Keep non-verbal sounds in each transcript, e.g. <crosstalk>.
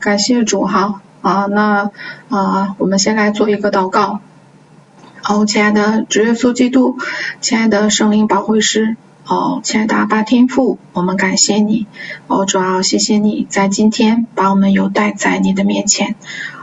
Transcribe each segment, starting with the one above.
感谢主哈啊，那啊，我们先来做一个祷告。哦，亲爱的主耶稣基督，亲爱的圣灵保惠师。哦，亲爱的阿爸天父，我们感谢你。哦，主要谢谢你在今天把我们有带在你的面前。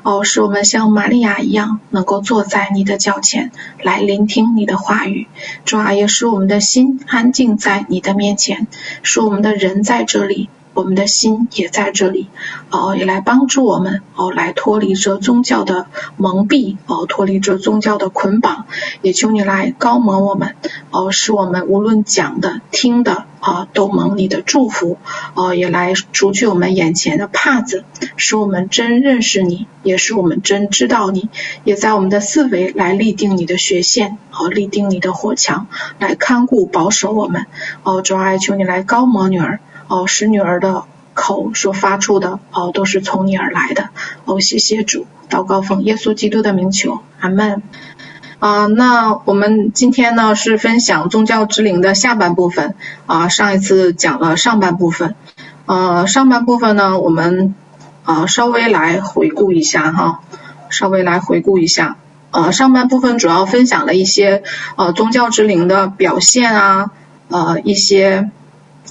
哦，使我们像玛利亚一样，能够坐在你的脚前来聆听你的话语。主要也使我们的心安静在你的面前，使我们的人在这里。我们的心也在这里，哦，也来帮助我们，哦，来脱离这宗教的蒙蔽，哦，脱离这宗教的捆绑，也求你来高摩我们，哦，使我们无论讲的、听的，啊，都蒙你的祝福，哦，也来除去我们眼前的帕子，使我们真认识你，也使我们真知道你，也在我们的四维来立定你的学线，哦，立定你的火墙，来看顾保守我们，哦，主爱求你来高摩女儿。哦，使女儿的口所发出的哦，都是从你而来的。哦，谢谢主，祷告奉耶稣基督的名求，阿门。啊，那我们今天呢是分享宗教之灵的下半部分啊，上一次讲了上半部分。呃，上半部分呢，我们啊稍微来回顾一下哈，稍微来回顾一下。呃，上半部分主要分享了一些呃宗教之灵的表现啊，呃一些。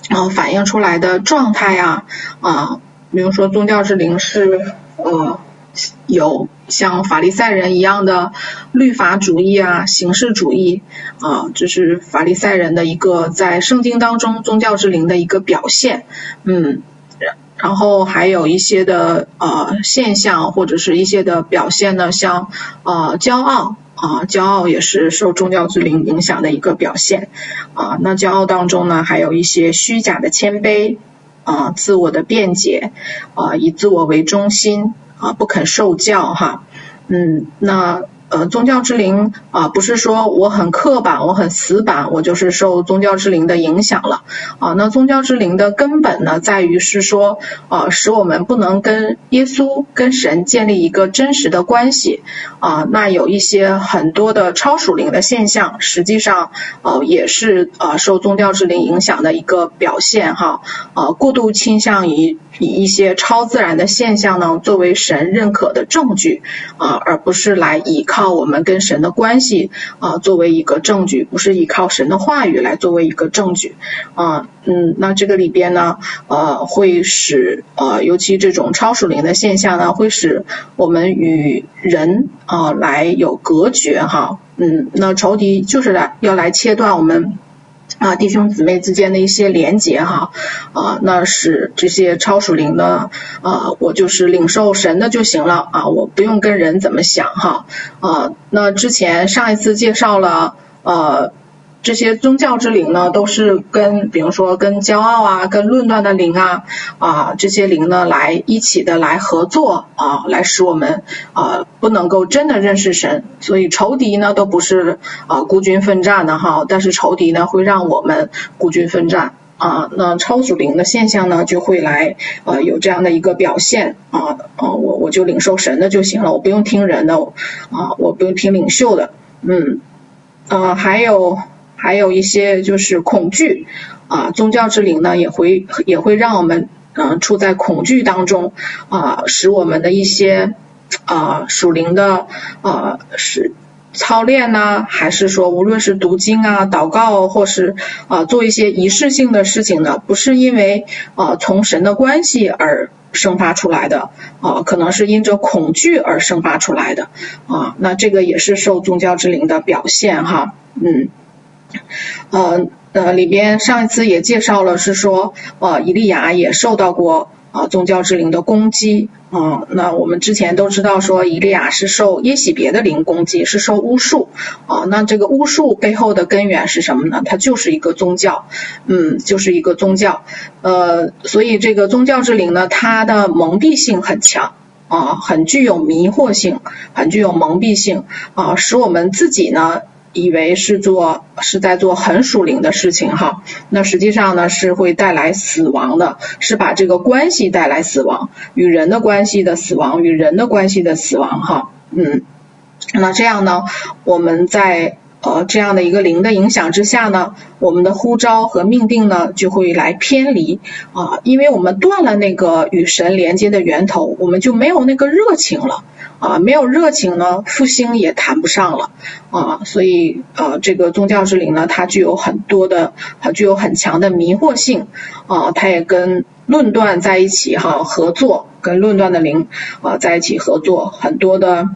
呃，反映出来的状态啊，啊，比如说宗教之灵是呃有像法利赛人一样的律法主义啊、形式主义啊，这是法利赛人的一个在圣经当中宗教之灵的一个表现，嗯，然后还有一些的呃现象或者是一些的表现呢，像呃骄傲。啊，骄傲也是受宗教之灵影响的一个表现啊。那骄傲当中呢，还有一些虚假的谦卑啊，自我的辩解啊，以自我为中心啊，不肯受教哈。嗯，那。呃，宗教之灵啊，不是说我很刻板，我很死板，我就是受宗教之灵的影响了啊。那宗教之灵的根本呢，在于是说啊，使我们不能跟耶稣、跟神建立一个真实的关系啊。那有一些很多的超属灵的现象，实际上呃、也是呃受宗教之灵影响的一个表现哈。啊，过度倾向于以一些超自然的现象呢，作为神认可的证据啊，而不是来依靠。靠我们跟神的关系啊，作为一个证据，不是依靠神的话语来作为一个证据啊，嗯，那这个里边呢，呃，会使呃，尤其这种超属灵的现象呢，会使我们与人啊来有隔绝哈，嗯，那仇敌就是来要来切断我们。啊，弟兄姊妹之间的一些连结哈，啊，那是这些超属灵的，啊，我就是领受神的就行了啊，我不用跟人怎么想哈，啊，那之前上一次介绍了，呃。这些宗教之灵呢，都是跟，比如说跟骄傲啊，跟论断的灵啊，啊，这些灵呢，来一起的来合作啊，来使我们啊不能够真的认识神。所以仇敌呢，都不是啊孤军奋战的哈，但是仇敌呢，会让我们孤军奋战啊。那超属灵的现象呢，就会来呃有这样的一个表现啊啊，我我就领受神的就行了，我不用听人的啊，我不用听领袖的，嗯，啊，还有。还有一些就是恐惧啊，宗教之灵呢也会也会让我们嗯、啊、处在恐惧当中啊，使我们的一些啊属灵的啊是操练呐、还是说无论是读经啊、祷告，或是啊做一些仪式性的事情呢，不是因为啊从神的关系而生发出来的啊，可能是因着恐惧而生发出来的啊，那这个也是受宗教之灵的表现哈，嗯。呃呃，里边上一次也介绍了，是说呃，以利亚也受到过啊、呃、宗教之灵的攻击啊、那我们之前都知道说，以利亚是受耶洗别的灵攻击，是受巫术啊、呃。那这个巫术背后的根源是什么呢？它就是一个宗教，嗯，就是一个宗教。呃，所以这个宗教之灵呢，它的蒙蔽性很强啊、很具有迷惑性，很具有蒙蔽性啊、使我们自己呢。以为是做是在做很属灵的事情哈，那实际上呢是会带来死亡的，是把这个关系带来死亡，与人的关系的死亡，与人的关系的死亡哈，嗯，那这样呢，我们在呃这样的一个灵的影响之下呢，我们的呼召和命定呢就会来偏离。啊，因为我们断了那个与神连接的源头，我们就没有那个热情了。啊，没有热情呢，复兴也谈不上了啊，所以呃这个宗教之灵呢，它具有很多的，它具有很强的迷惑性啊，它也跟论断在一起哈合作，跟论断的灵啊在一起合作，很多的。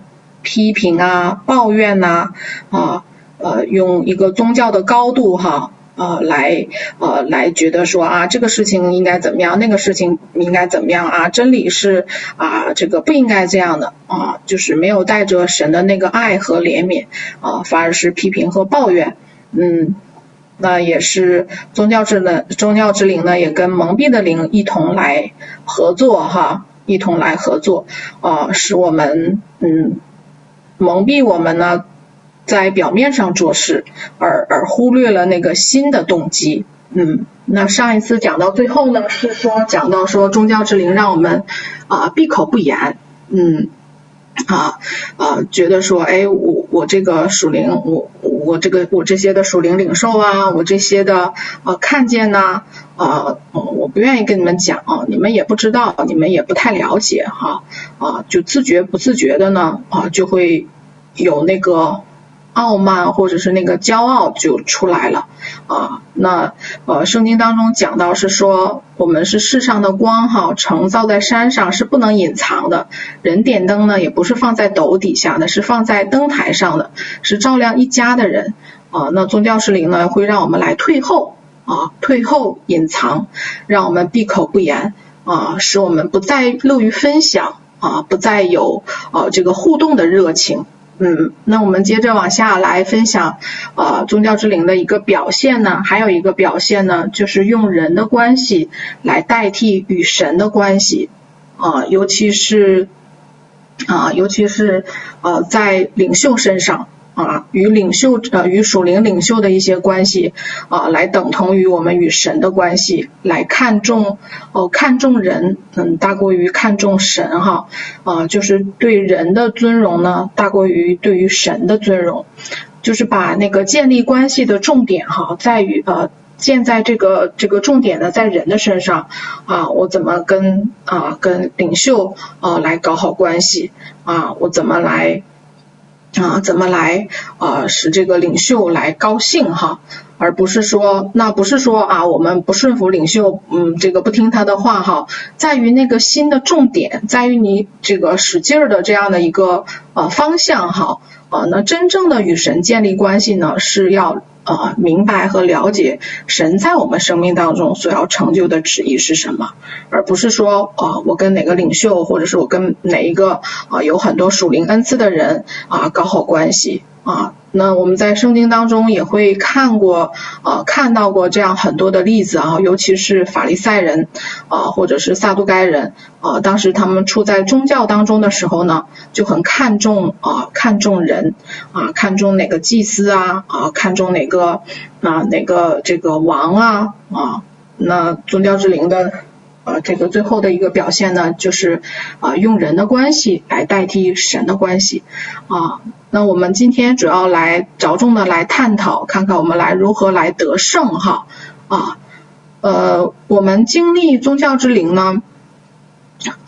批评啊，抱怨呐，啊，啊，呃，用一个宗教的高度哈，呃，来，呃，来觉得说啊，这个事情应该怎么样，那个事情应该怎么样啊，真理是啊，这个不应该这样的啊，就是没有带着神的那个爱和怜悯啊，反而是批评和抱怨，嗯，那也是宗教之的宗教之灵呢，也跟蒙蔽的灵一同来合作哈，一同来合作啊，使我们嗯。蒙蔽我们呢，在表面上做事，而而忽略了那个心的动机。嗯，那上一次讲到最后呢，是说讲到说宗教之灵让我们啊闭口不言。嗯，啊啊觉得说，哎，我我这个属灵，我我这个我这些的属灵领受啊，我这些的啊看见呐，啊，我不愿意跟你们讲，你们也不知道，你们也不太了解哈。啊，就自觉不自觉的呢，啊，就会有那个傲慢或者是那个骄傲就出来了啊。那呃，圣经当中讲到是说，我们是世上的光哈，城造在山上是不能隐藏的。人点灯呢，也不是放在斗底下的，是放在灯台上的，是照亮一家的人啊。那宗教之灵呢，会让我们来退后啊，退后隐藏，让我们闭口不言啊，使我们不再乐于分享。啊，不再有呃这个互动的热情，嗯，那我们接着往下来分享，呃，宗教之灵的一个表现呢，还有一个表现呢，就是用人的关系来代替与神的关系，啊，尤其是啊，尤其是呃在领袖身上。啊，与领袖呃与属灵领袖的一些关系啊，来等同于我们与神的关系，来看重哦看重人，嗯，大过于看重神哈啊，就是对人的尊荣呢，大过于对于神的尊荣，就是把那个建立关系的重点哈，在于呃建在这个这个重点呢，在人的身上啊，我怎么跟啊跟领袖啊来搞好关系啊，我怎么来。啊，怎么来啊使这个领袖来高兴哈，而不是说那不是说啊我们不顺服领袖，嗯，这个不听他的话哈，在于那个心的重点，在于你这个使劲儿的这样的一个呃方向哈，啊，那真正的与神建立关系呢，是要。啊，明白和了解神在我们生命当中所要成就的旨意是什么，而不是说啊，我跟哪个领袖，或者是我跟哪一个啊有很多属灵恩赐的人啊搞好关系。啊，那我们在圣经当中也会看过，呃，看到过这样很多的例子啊，尤其是法利赛人啊，或者是撒都该人啊，当时他们处在宗教当中的时候呢，就很看重啊，看重人啊，看重哪个祭司啊，啊，看重哪个啊，哪个这个王啊，啊，那宗教之灵的。呃，这个最后的一个表现呢，就是啊，用人的关系来代替神的关系啊。那我们今天主要来着重的来探讨，看看我们来如何来得胜哈啊。呃，我们经历宗教之灵呢，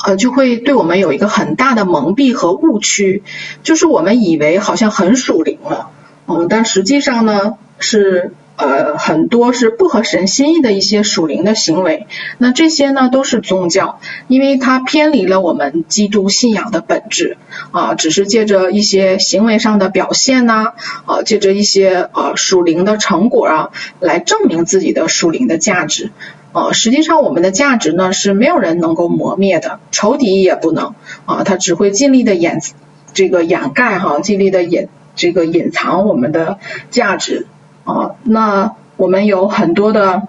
呃，就会对我们有一个很大的蒙蔽和误区，就是我们以为好像很属灵了，嗯，但实际上呢是。呃，很多是不合神心意的一些属灵的行为，那这些呢都是宗教，因为它偏离了我们基督信仰的本质啊，只是借着一些行为上的表现呐，啊，借着一些呃属灵的成果啊，来证明自己的属灵的价值，啊，实际上我们的价值呢是没有人能够磨灭的，仇敌也不能啊，他只会尽力的掩这个掩盖哈，尽力的掩这个隐藏我们的价值。啊，那我们有很多的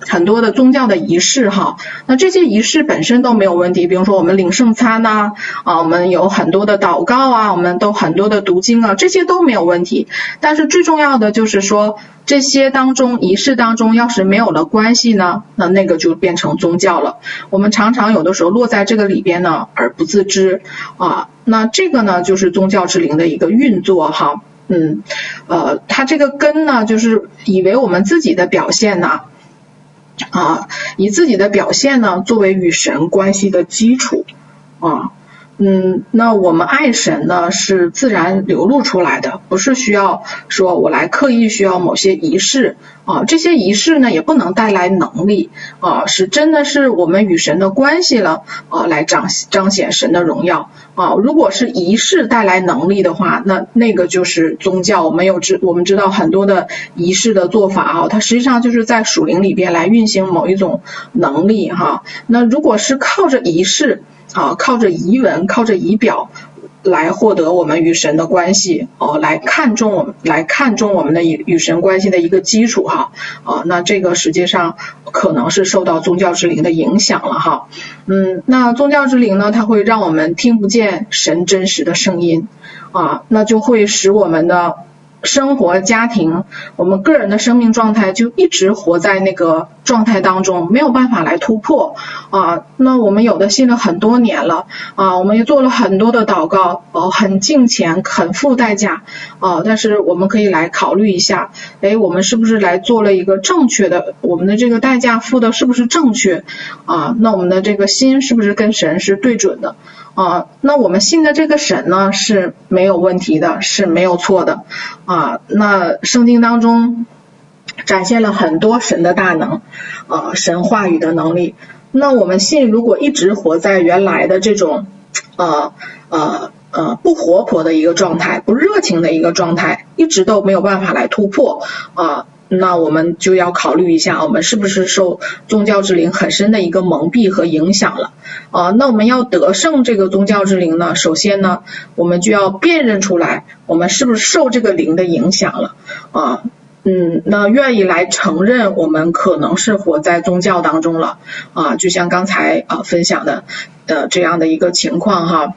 很多的宗教的仪式哈，那这些仪式本身都没有问题，比如说我们领圣餐呐，啊，我们有很多的祷告啊，我们都很多的读经啊，这些都没有问题。但是最重要的就是说，这些当中仪式当中要是没有了关系呢，那那个就变成宗教了。我们常常有的时候落在这个里边呢而不自知啊，那这个呢就是宗教之灵的一个运作哈。嗯，呃，他这个根呢，就是以为我们自己的表现呢，啊，以自己的表现呢作为与神关系的基础啊。嗯，那我们爱神呢，是自然流露出来的，不是需要说我来刻意需要某些仪式啊，这些仪式呢也不能带来能力啊，是真的是我们与神的关系了啊，来彰彰显神的荣耀啊。如果是仪式带来能力的话，那那个就是宗教。我们有知我们知道很多的仪式的做法啊，它实际上就是在属灵里边来运行某一种能力哈。那如果是靠着仪式。啊，靠着仪文，靠着仪表来获得我们与神的关系，哦，来看重我们，来看重我们的与与神关系的一个基础哈，啊，那这个实际上可能是受到宗教之灵的影响了哈，嗯，那宗教之灵呢，它会让我们听不见神真实的声音，啊，那就会使我们的。生活、家庭，我们个人的生命状态就一直活在那个状态当中，没有办法来突破啊。那我们有的信了很多年了啊，我们也做了很多的祷告，哦，很敬虔，很付代价啊。但是我们可以来考虑一下，哎，我们是不是来做了一个正确的？我们的这个代价付的是不是正确啊？那我们的这个心是不是跟神是对准的？啊，那我们信的这个神呢，是没有问题的，是没有错的啊。那圣经当中展现了很多神的大能啊，神话语的能力。那我们信如果一直活在原来的这种呃呃呃不活泼的一个状态，不热情的一个状态，一直都没有办法来突破啊。那我们就要考虑一下，我们是不是受宗教之灵很深的一个蒙蔽和影响了啊？那我们要得胜这个宗教之灵呢，首先呢，我们就要辨认出来，我们是不是受这个灵的影响了啊？嗯，那愿意来承认我们可能是活在宗教当中了啊？就像刚才啊分享的呃这样的一个情况哈。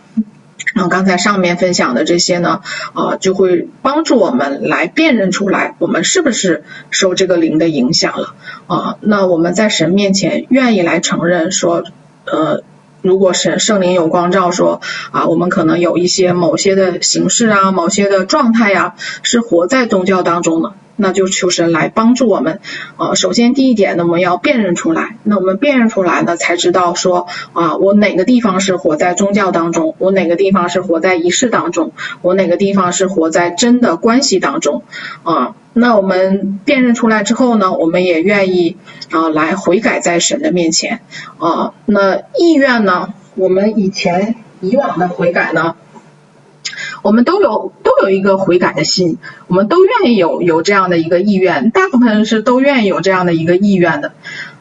然后刚才上面分享的这些呢，啊，就会帮助我们来辨认出来，我们是不是受这个灵的影响了啊？那我们在神面前愿意来承认说，呃，如果神圣灵有光照说，啊，我们可能有一些某些的形式啊，某些的状态呀，是活在宗教当中的。那就求神来帮助我们，啊，首先第一点呢，我们要辨认出来。那我们辨认出来呢，才知道说，啊，我哪个地方是活在宗教当中，我哪个地方是活在仪式当中，我哪个地方是活在真的关系当中，啊，那我们辨认出来之后呢，我们也愿意啊来悔改在神的面前，啊，那意愿呢，我们以前以往的悔改呢。我们都有都有一个悔改的心，我们都愿意有有这样的一个意愿，大部分是都愿意有这样的一个意愿的，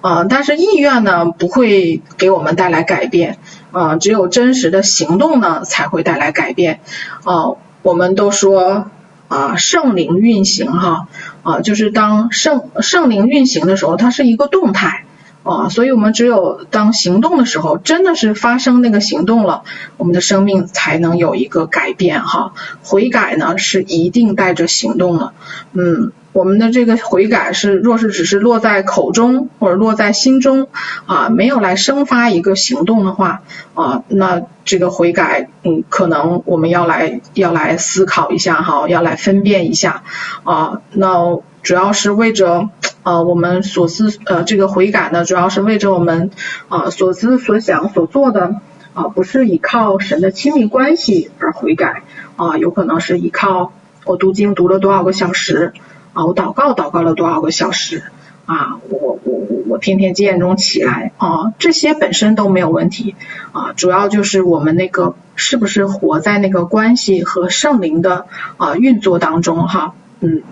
啊、但是意愿呢不会给我们带来改变，啊、只有真实的行动呢才会带来改变，啊、我们都说啊圣灵运行哈，啊，就是当圣圣灵运行的时候，它是一个动态。啊，所以我们只有当行动的时候，真的是发生那个行动了，我们的生命才能有一个改变哈。悔改呢是一定带着行动的，嗯，我们的这个悔改是若是只是落在口中或者落在心中啊，没有来生发一个行动的话啊，那这个悔改嗯，可能我们要来要来思考一下哈，要来分辨一下啊，那主要是为着。啊，我们所思呃，这个悔改呢，主要是为着我们啊所思所想所做的啊，不是依靠神的亲密关系而悔改啊，有可能是依靠我读经读了多少个小时啊，我祷告祷告了多少个小时啊，我我我我天天几点钟起来啊，这些本身都没有问题啊，主要就是我们那个是不是活在那个关系和圣灵的啊运作当中哈，嗯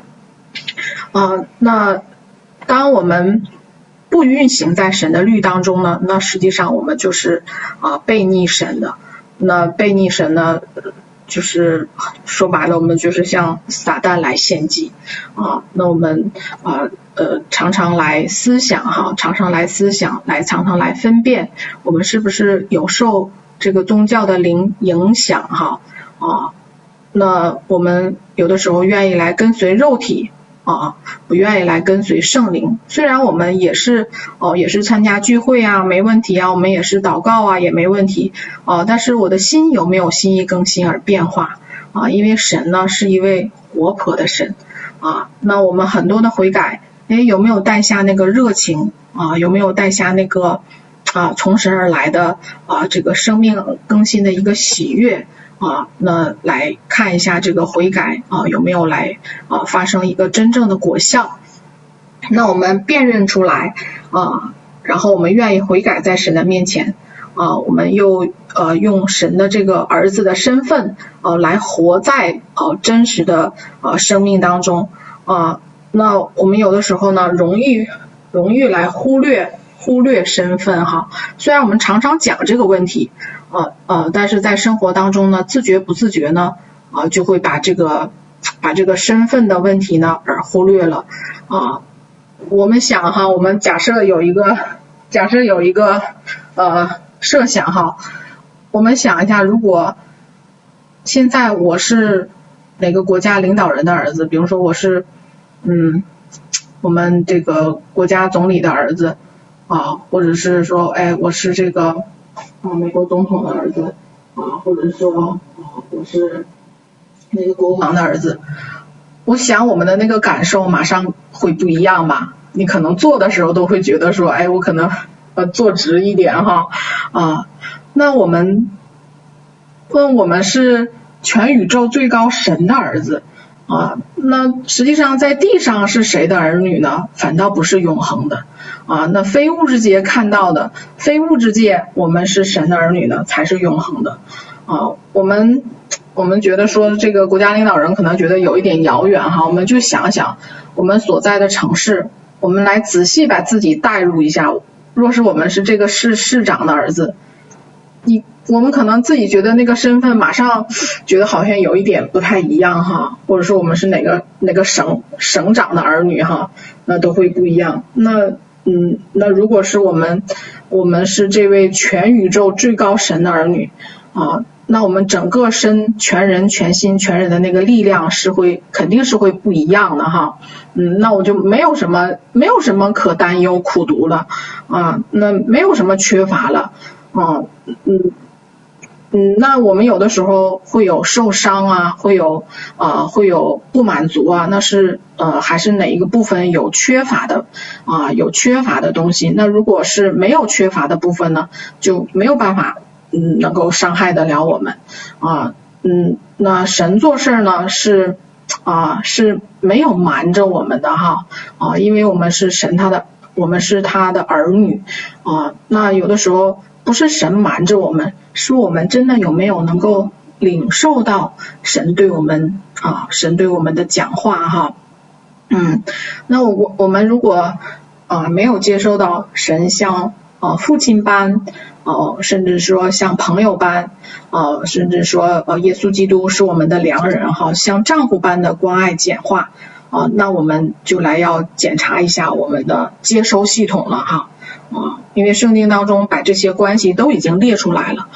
啊那。当我们不运行在神的律当中呢，那实际上我们就是啊悖逆神的。那悖逆神呢，就是说白了，我们就是向撒旦来献祭啊。那我们啊呃常常来思想哈，常常来思想，来常常来分辨，我们是不是有受这个宗教的灵影响哈啊？那我们有的时候愿意来跟随肉体。啊，不愿意来跟随圣灵。虽然我们也是哦，也是参加聚会啊，没问题啊，我们也是祷告啊，也没问题啊。但是我的心有没有心意更新而变化啊，因为神呢是一位活泼的神啊。那我们很多的悔改，哎，有没有带下那个热情啊？有没有带下那个啊从神而来的啊这个生命更新的一个喜悦啊？那来看一下这个悔改啊有没有来啊发生一个真正的果效？那我们辨认出来啊，然后我们愿意悔改在神的面前啊，我们又呃用神的这个儿子的身份啊来活在啊真实的啊生命当中啊。那我们有的时候呢，容易容易来忽略忽略身份哈。虽然我们常常讲这个问题呃呃，但是在生活当中呢，自觉不自觉呢啊，就会把这个把这个身份的问题呢而忽略了啊。我们想哈，我们假设有一个假设有一个呃设想哈，我们想一下，如果现在我是哪个国家领导人的儿子，比如说我是嗯我们这个国家总理的儿子啊，或者是说哎我是这个啊美国总统的儿子啊，或者说啊我是那个国王的儿子。我想我们的那个感受马上会不一样吧？你可能做的时候都会觉得说，哎，我可能呃坐直一点哈啊。那我们问我们是全宇宙最高神的儿子啊，那实际上在地上是谁的儿女呢？反倒不是永恒的啊。那非物质界看到的，非物质界我们是神的儿女呢，才是永恒的啊。我们。我们觉得说这个国家领导人可能觉得有一点遥远哈，我们就想想我们所在的城市，我们来仔细把自己代入一下，若是我们是这个市市长的儿子，你我们可能自己觉得那个身份马上觉得好像有一点不太一样哈，或者说我们是哪个哪个省省长的儿女哈，那都会不一样。那嗯，那如果是我们我们是这位全宇宙最高神的儿女啊。那我们整个身全人全心全人的那个力量是会肯定是会不一样的哈，嗯，那我就没有什么没有什么可担忧苦读了啊，那没有什么缺乏了，啊，嗯嗯，那我们有的时候会有受伤啊，会有啊会有不满足啊，那是呃还是哪一个部分有缺乏的啊有缺乏的东西？那如果是没有缺乏的部分呢，就没有办法。嗯，能够伤害得了我们啊，嗯，那神做事呢是啊是没有瞒着我们的哈啊，因为我们是神他的，我们是他的儿女啊，那有的时候不是神瞒着我们，是我们真的有没有能够领受到神对我们啊神对我们的讲话哈，嗯，那我我们如果啊没有接受到神像啊父亲般。哦，甚至说像朋友般，哦，甚至说呃，耶稣基督是我们的良人哈，像丈夫般的关爱简化，啊，那我们就来要检查一下我们的接收系统了哈，啊，因为圣经当中把这些关系都已经列出来了，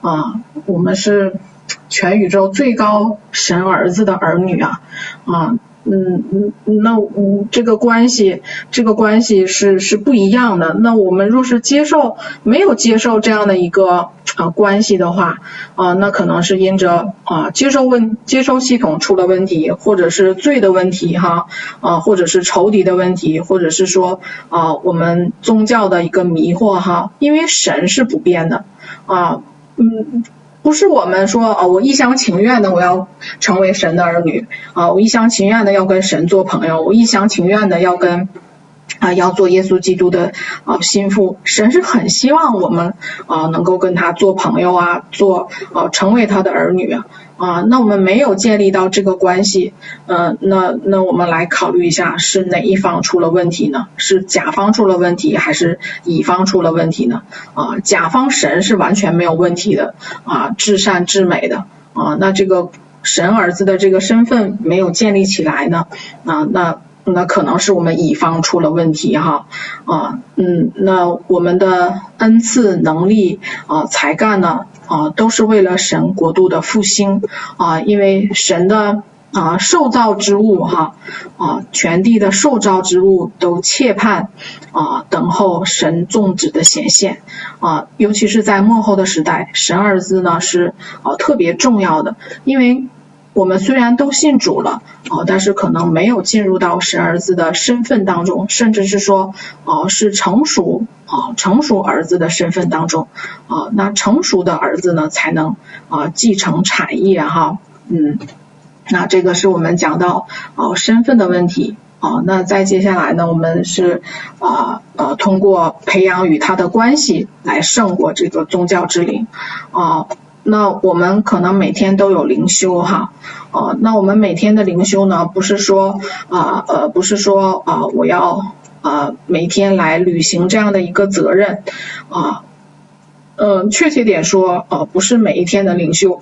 啊，我们是全宇宙最高神儿子的儿女啊，啊。嗯嗯，那嗯这个关系，这个关系是是不一样的。那我们若是接受没有接受这样的一个啊关系的话啊，那可能是因着啊接受问接收系统出了问题，或者是罪的问题哈啊，或者是仇敌的问题，或者是说啊我们宗教的一个迷惑哈，因为神是不变的啊嗯。不是我们说啊，我一厢情愿的我要成为神的儿女啊，我一厢情愿的要跟神做朋友，我一厢情愿的要跟啊要做耶稣基督的啊心腹。神是很希望我们啊能够跟他做朋友啊，做啊成为他的儿女啊。啊，那我们没有建立到这个关系，嗯、那那我们来考虑一下，是哪一方出了问题呢？是甲方出了问题，还是乙方出了问题呢？啊，甲方神是完全没有问题的，啊，至善至美的，啊，那这个神儿子的这个身份没有建立起来呢？啊，那。那可能是我们乙方出了问题哈，啊，嗯，那我们的恩赐能力啊才干呢啊都是为了神国度的复兴啊，因为神的啊受造之物哈啊全地的受造之物都切盼啊等候神众子的显现啊，尤其是在末后的时代，神儿子呢是啊特别重要的，因为。我们虽然都信主了，哦，但是可能没有进入到神儿子的身份当中，甚至是说，哦，是成熟，哦，成熟儿子的身份当中，啊，那成熟的儿子呢，才能啊继承产业哈，嗯，那这个是我们讲到哦身份的问题，哦，那再接下来呢，我们是啊呃通过培养与他的关系来胜过这个宗教之灵，啊。那我们可能每天都有灵修哈，哦，那我们每天的灵修呢，不是说啊呃，不是说啊我要啊每天来履行这样的一个责任。啊，嗯，确切点说，呃，不是每一天的灵修，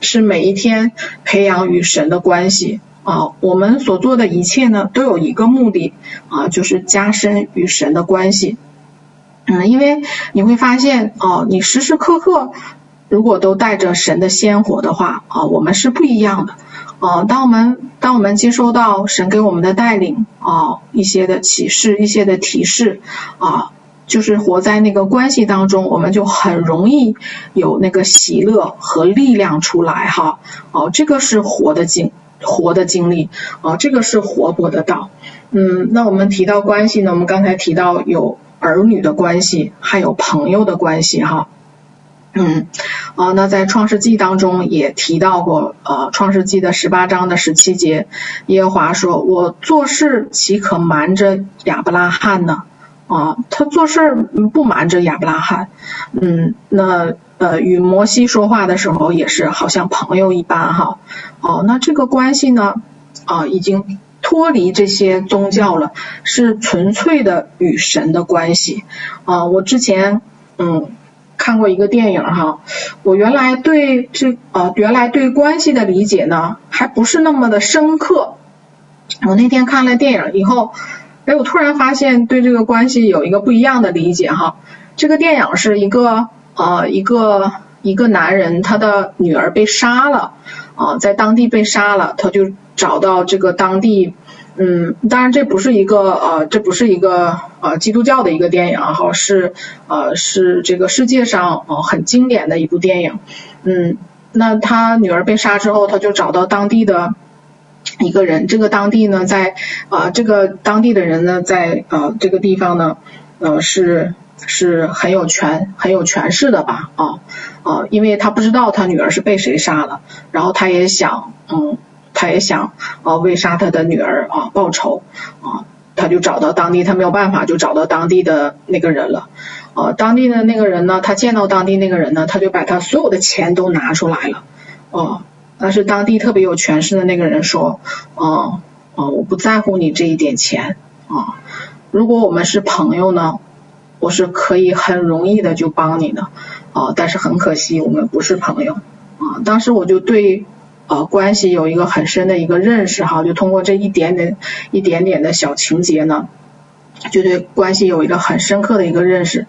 是每一天培养与神的关系。啊，我们所做的一切呢，都有一个目的啊，就是加深与神的关系，嗯，因为你会发现哦，你时时刻刻。如果都带着神的鲜活的话啊，我们是不一样的啊。当我们当我们接收到神给我们的带领啊，一些的启示、一些的提示啊，就是活在那个关系当中，我们就很容易有那个喜乐和力量出来哈。哦，这个是活的经活的经历啊，这个是活泼的道。嗯，那我们提到关系呢，我们刚才提到有儿女的关系，还有朋友的关系哈。嗯，啊，那在创世纪当中也提到过，呃，创世纪的十八章的十七节，耶和华说：“我做事岂可瞒着亚伯拉罕呢？”啊，他做事不瞒着亚伯拉罕。嗯，那呃，与摩西说话的时候也是好像朋友一般哈。哦，那这个关系呢，啊，已经脱离这些宗教了，是纯粹的与神的关系。啊，我之前嗯。看过一个电影哈，我原来对这呃原来对关系的理解呢，还不是那么的深刻。我那天看了电影以后，哎，我突然发现对这个关系有一个不一样的理解哈。这个电影是一个呃一个一个男人，他的女儿被杀了啊，在当地被杀了，他就找到这个当地。嗯，当然这不是一个呃，这不是一个呃基督教的一个电影哈，是呃是这个世界上呃很经典的一部电影。嗯，那他女儿被杀之后，他就找到当地的一个人，这个当地呢在啊、这个当地的人呢在呃这个地方呢呃是是很有权很有权势的吧啊啊、因为他不知道他女儿是被谁杀了，然后他也想嗯。他也想啊为杀他的女儿啊报仇啊，他就找到当地，他没有办法就找到当地的那个人了啊。当地的那个人呢，他见到当地那个人呢，他就把他所有的钱都拿出来了啊。但是当地特别有权势的那个人说，啊啊，我不在乎你这一点钱啊。如果我们是朋友呢，我是可以很容易的就帮你的啊。但是很可惜，我们不是朋友啊。当时我就对。呃，关系有一个很深的一个认识哈，就通过这一点点、一点点的小情节呢，就对关系有一个很深刻的一个认识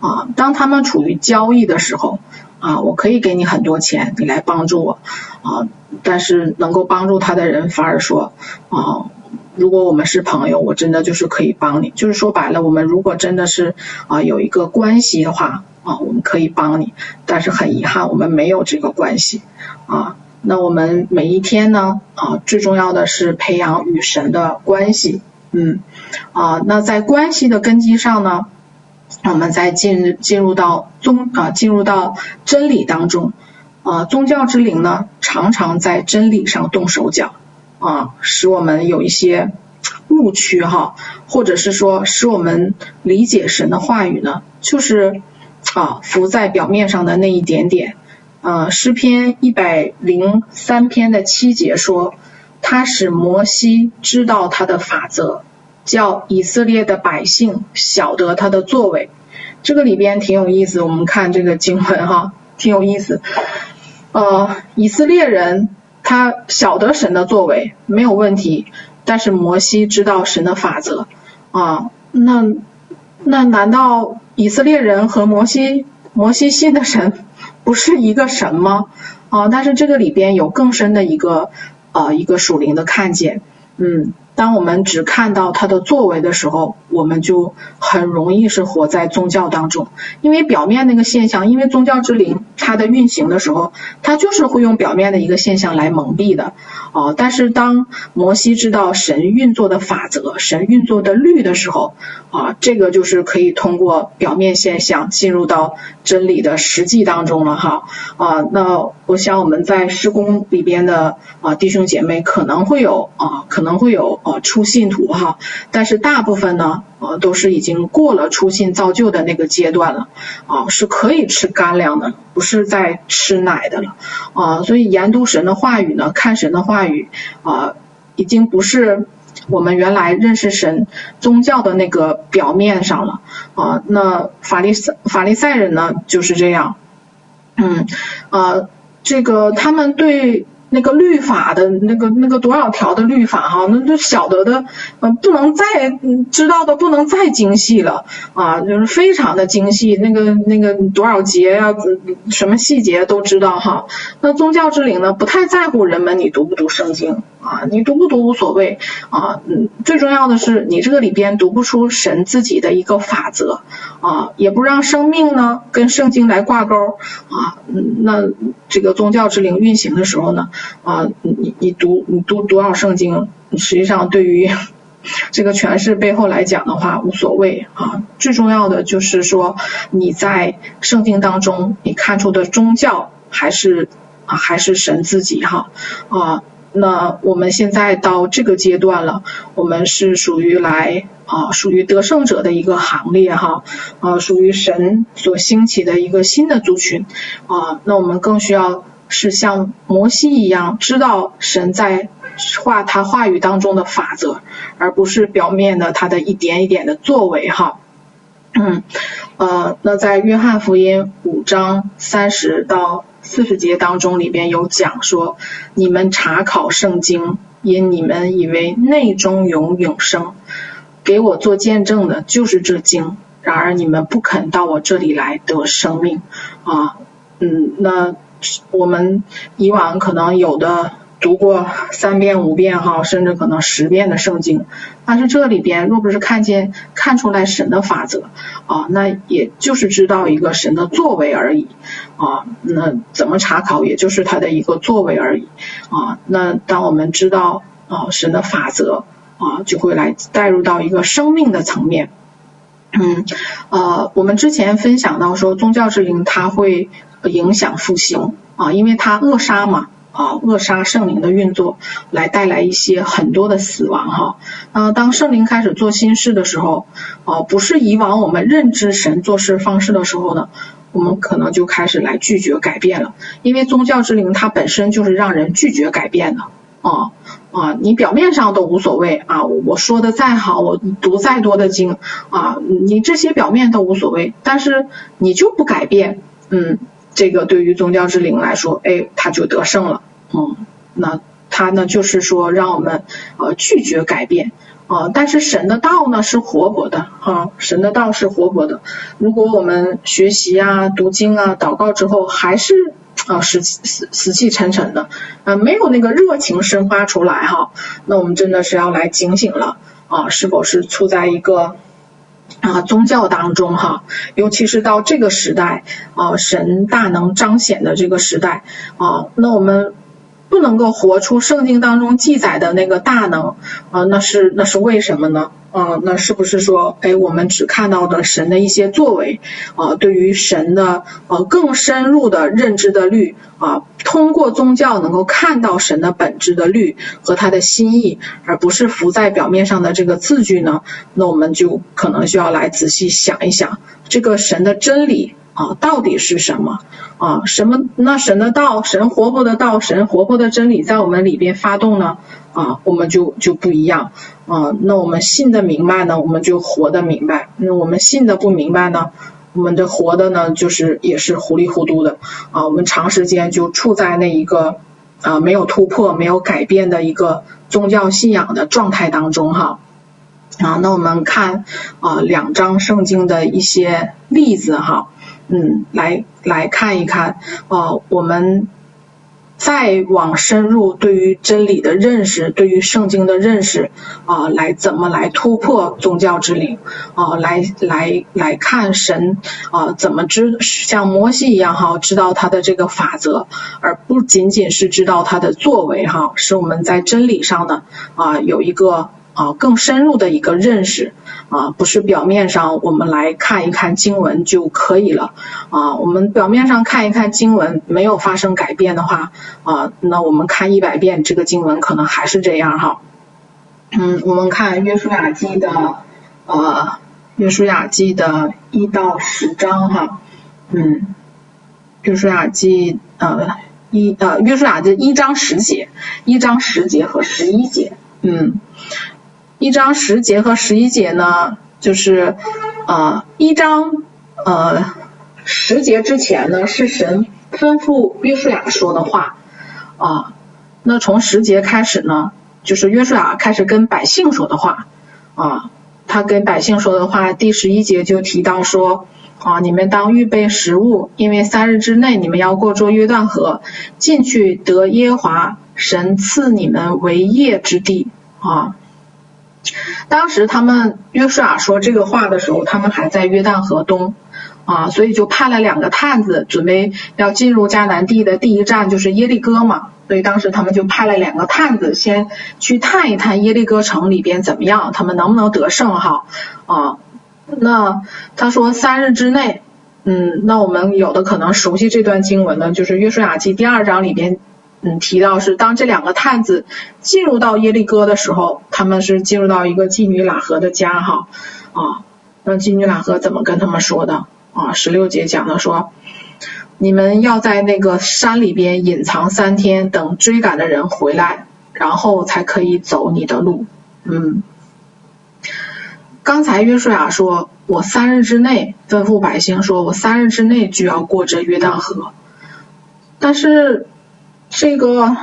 啊。当他们处于交易的时候啊，我可以给你很多钱，你来帮助我啊，但是能够帮助他的人反而说啊，如果我们是朋友，我真的就是可以帮你，就是说白了，我们如果真的是啊有一个关系的话啊，我们可以帮你，但是很遗憾，我们没有这个关系啊。那我们每一天呢，啊，最重要的是培养与神的关系，嗯，啊，那在关系的根基上呢，我们再进进入到宗啊，进入到真理当中，啊，宗教之灵呢，常常在真理上动手脚，啊，使我们有一些误区哈，或者是说使我们理解神的话语呢，就是啊，浮在表面上的那一点点。呃，诗篇一百零三篇的七节说，他使摩西知道他的法则，叫以色列的百姓晓得他的作为。这个里边挺有意思，我们看这个经文哈，挺有意思。呃，以色列人他晓得神的作为没有问题，但是摩西知道神的法则啊，那那难道以色列人和摩西摩西信的神？不是一个什么？啊，但是这个里边有更深的一个呃一个属灵的看见。嗯，当我们只看到他的作为的时候，我们就很容易是活在宗教当中，因为表面那个现象，因为宗教之灵它的运行的时候，它就是会用表面的一个现象来蒙蔽的，哦，但是当摩西知道神运作的法则、神运作的律的时候，啊，这个就是可以通过表面现象进入到真理的实际当中了哈，啊，那我想我们在施工里边的啊弟兄姐妹可能会有啊，可能会有啊出信徒哈，但是大部分呢，呃，都是已经过了初信造就的那个阶段了，啊，是可以吃干粮的，不是在吃奶的了，啊，所以研读神的话语呢，看神的话语啊，已经不是我们原来认识神宗教的那个表面上了，啊，那法利赛法利赛人呢就是这样，嗯，啊，这个他们对。那个律法的那个那个多少条的律法哈，那就晓得的，嗯，不能再知道的不能再精细了啊，就是非常的精细，那个那个多少节呀，什么细节都知道哈。那宗教之灵呢，不太在乎人们你读不读圣经啊，你读不读无所谓啊，嗯，最重要的是你这个里边读不出神自己的一个法则啊，也不让生命呢跟圣经来挂钩啊，那这个宗教之灵运行的时候呢？啊，你你读你读多少圣经，实际上对于 <laughs> 这个诠释背后来讲的话无所谓啊，最重要的就是说你在圣经当中你看出的宗教还是啊还是神自己哈。啊，那我们现在到这个阶段了，我们是属于来啊属于得胜者的一个行列哈。啊属于神所兴起的一个新的族群。啊，那我们更需要。是像摩西一样知道神在话他话语当中的法则，而不是表面的他的一点一点的作为哈。嗯，呃，那在约翰福音五章三十到四十节当中里边有讲说，你们查考圣经，因你们以为内中有永生，给我做见证的就是这经，然而你们不肯到我这里来得生命啊。嗯，那。我们以往可能有的读过三遍五遍哈，甚至可能十遍的圣经，但是这里边若不是看见看出来神的法则啊，那也就是知道一个神的作为而已啊。那怎么查考，也就是他的一个作为而已啊。那当我们知道啊神的法则啊，就会来带入到一个生命的层面。嗯，呃，我们之前分享到说宗教之灵它会。影响复兴啊，因为它扼杀嘛啊，扼杀圣灵的运作，来带来一些很多的死亡哈。啊，当圣灵开始做新事的时候，啊，不是以往我们认知神做事方式的时候呢，我们可能就开始来拒绝改变了。因为宗教之灵它本身就是让人拒绝改变的啊啊，你表面上都无所谓啊，我说的再好，我读再多的经啊，你这些表面都无所谓，但是你就不改变，嗯。这个对于宗教之灵来说，哎，他就得胜了，嗯，那他呢就是说让我们呃拒绝改变啊、但是神的道呢是活泼的啊，神的道是活泼的。如果我们学习啊、读经啊、祷告之后还是啊死死死气沉沉的，啊，没有那个热情生发出来哈，那我们真的是要来警醒了啊，是否是处在一个。啊，宗教当中哈，尤其是到这个时代啊，神大能彰显的这个时代啊，那我们不能够活出圣经当中记载的那个大能啊，那是那是为什么呢？啊，那是不是说，哎，我们只看到的神的一些作为啊，对于神的呃更深入的认知的律啊，通过宗教能够看到神的本质的律和他的心意，而不是浮在表面上的这个字句呢？那我们就可能需要来仔细想一想，这个神的真理啊，到底是什么啊？什么？那神的道，神活泼的道，神活泼的真理在我们里边发动呢？啊，我们就就不一样啊。那我们信的明白呢，我们就活得明白；那我们信的不明白呢，我们的活的呢，就是也是糊里糊涂的啊。我们长时间就处在那一个啊没有突破、没有改变的一个宗教信仰的状态当中哈。啊，那我们看啊两章圣经的一些例子哈，嗯，来来看一看啊我们。再往深入对于真理的认识，对于圣经的认识啊、来怎么来突破宗教之灵啊、来来来看神啊、怎么知像摩西一样哈，知道他的这个法则，而不仅仅是知道他的作为哈，使我们在真理上呢啊、有一个。啊，更深入的一个认识啊，不是表面上我们来看一看经文就可以了啊。我们表面上看一看经文没有发生改变的话啊，那我们看一百遍这个经文可能还是这样哈。嗯，我们看约书亚记的呃，约书亚记的一到十章哈。嗯，约书亚记呃一呃约书亚记一章十节，一章十节和十一节，嗯。一章十节和十一节呢，就是呃一章呃十节之前呢是神吩咐约书亚说的话啊，那从十节开始呢，就是约书亚开始跟百姓说的话啊，他跟百姓说的话，第十一节就提到说啊，你们当预备食物，因为三日之内你们要过着约旦河，进去得耶华神赐你们为业之地啊。当时他们约书亚说这个话的时候，他们还在约旦河东啊，所以就派了两个探子，准备要进入迦南地的第一站就是耶利哥嘛，所以当时他们就派了两个探子，先去探一探耶利哥城里边怎么样，他们能不能得胜哈啊？那他说三日之内，嗯，那我们有的可能熟悉这段经文呢，就是约书亚记第二章里边。嗯，提到是当这两个探子进入到耶利哥的时候，他们是进入到一个妓女喇合的家哈啊。那妓女喇合怎么跟他们说的啊？十六节讲的说，你们要在那个山里边隐藏三天，等追赶的人回来，然后才可以走你的路。嗯，刚才约书亚说，我三日之内吩咐百姓说，我三日之内就要过这约旦河，但是。这个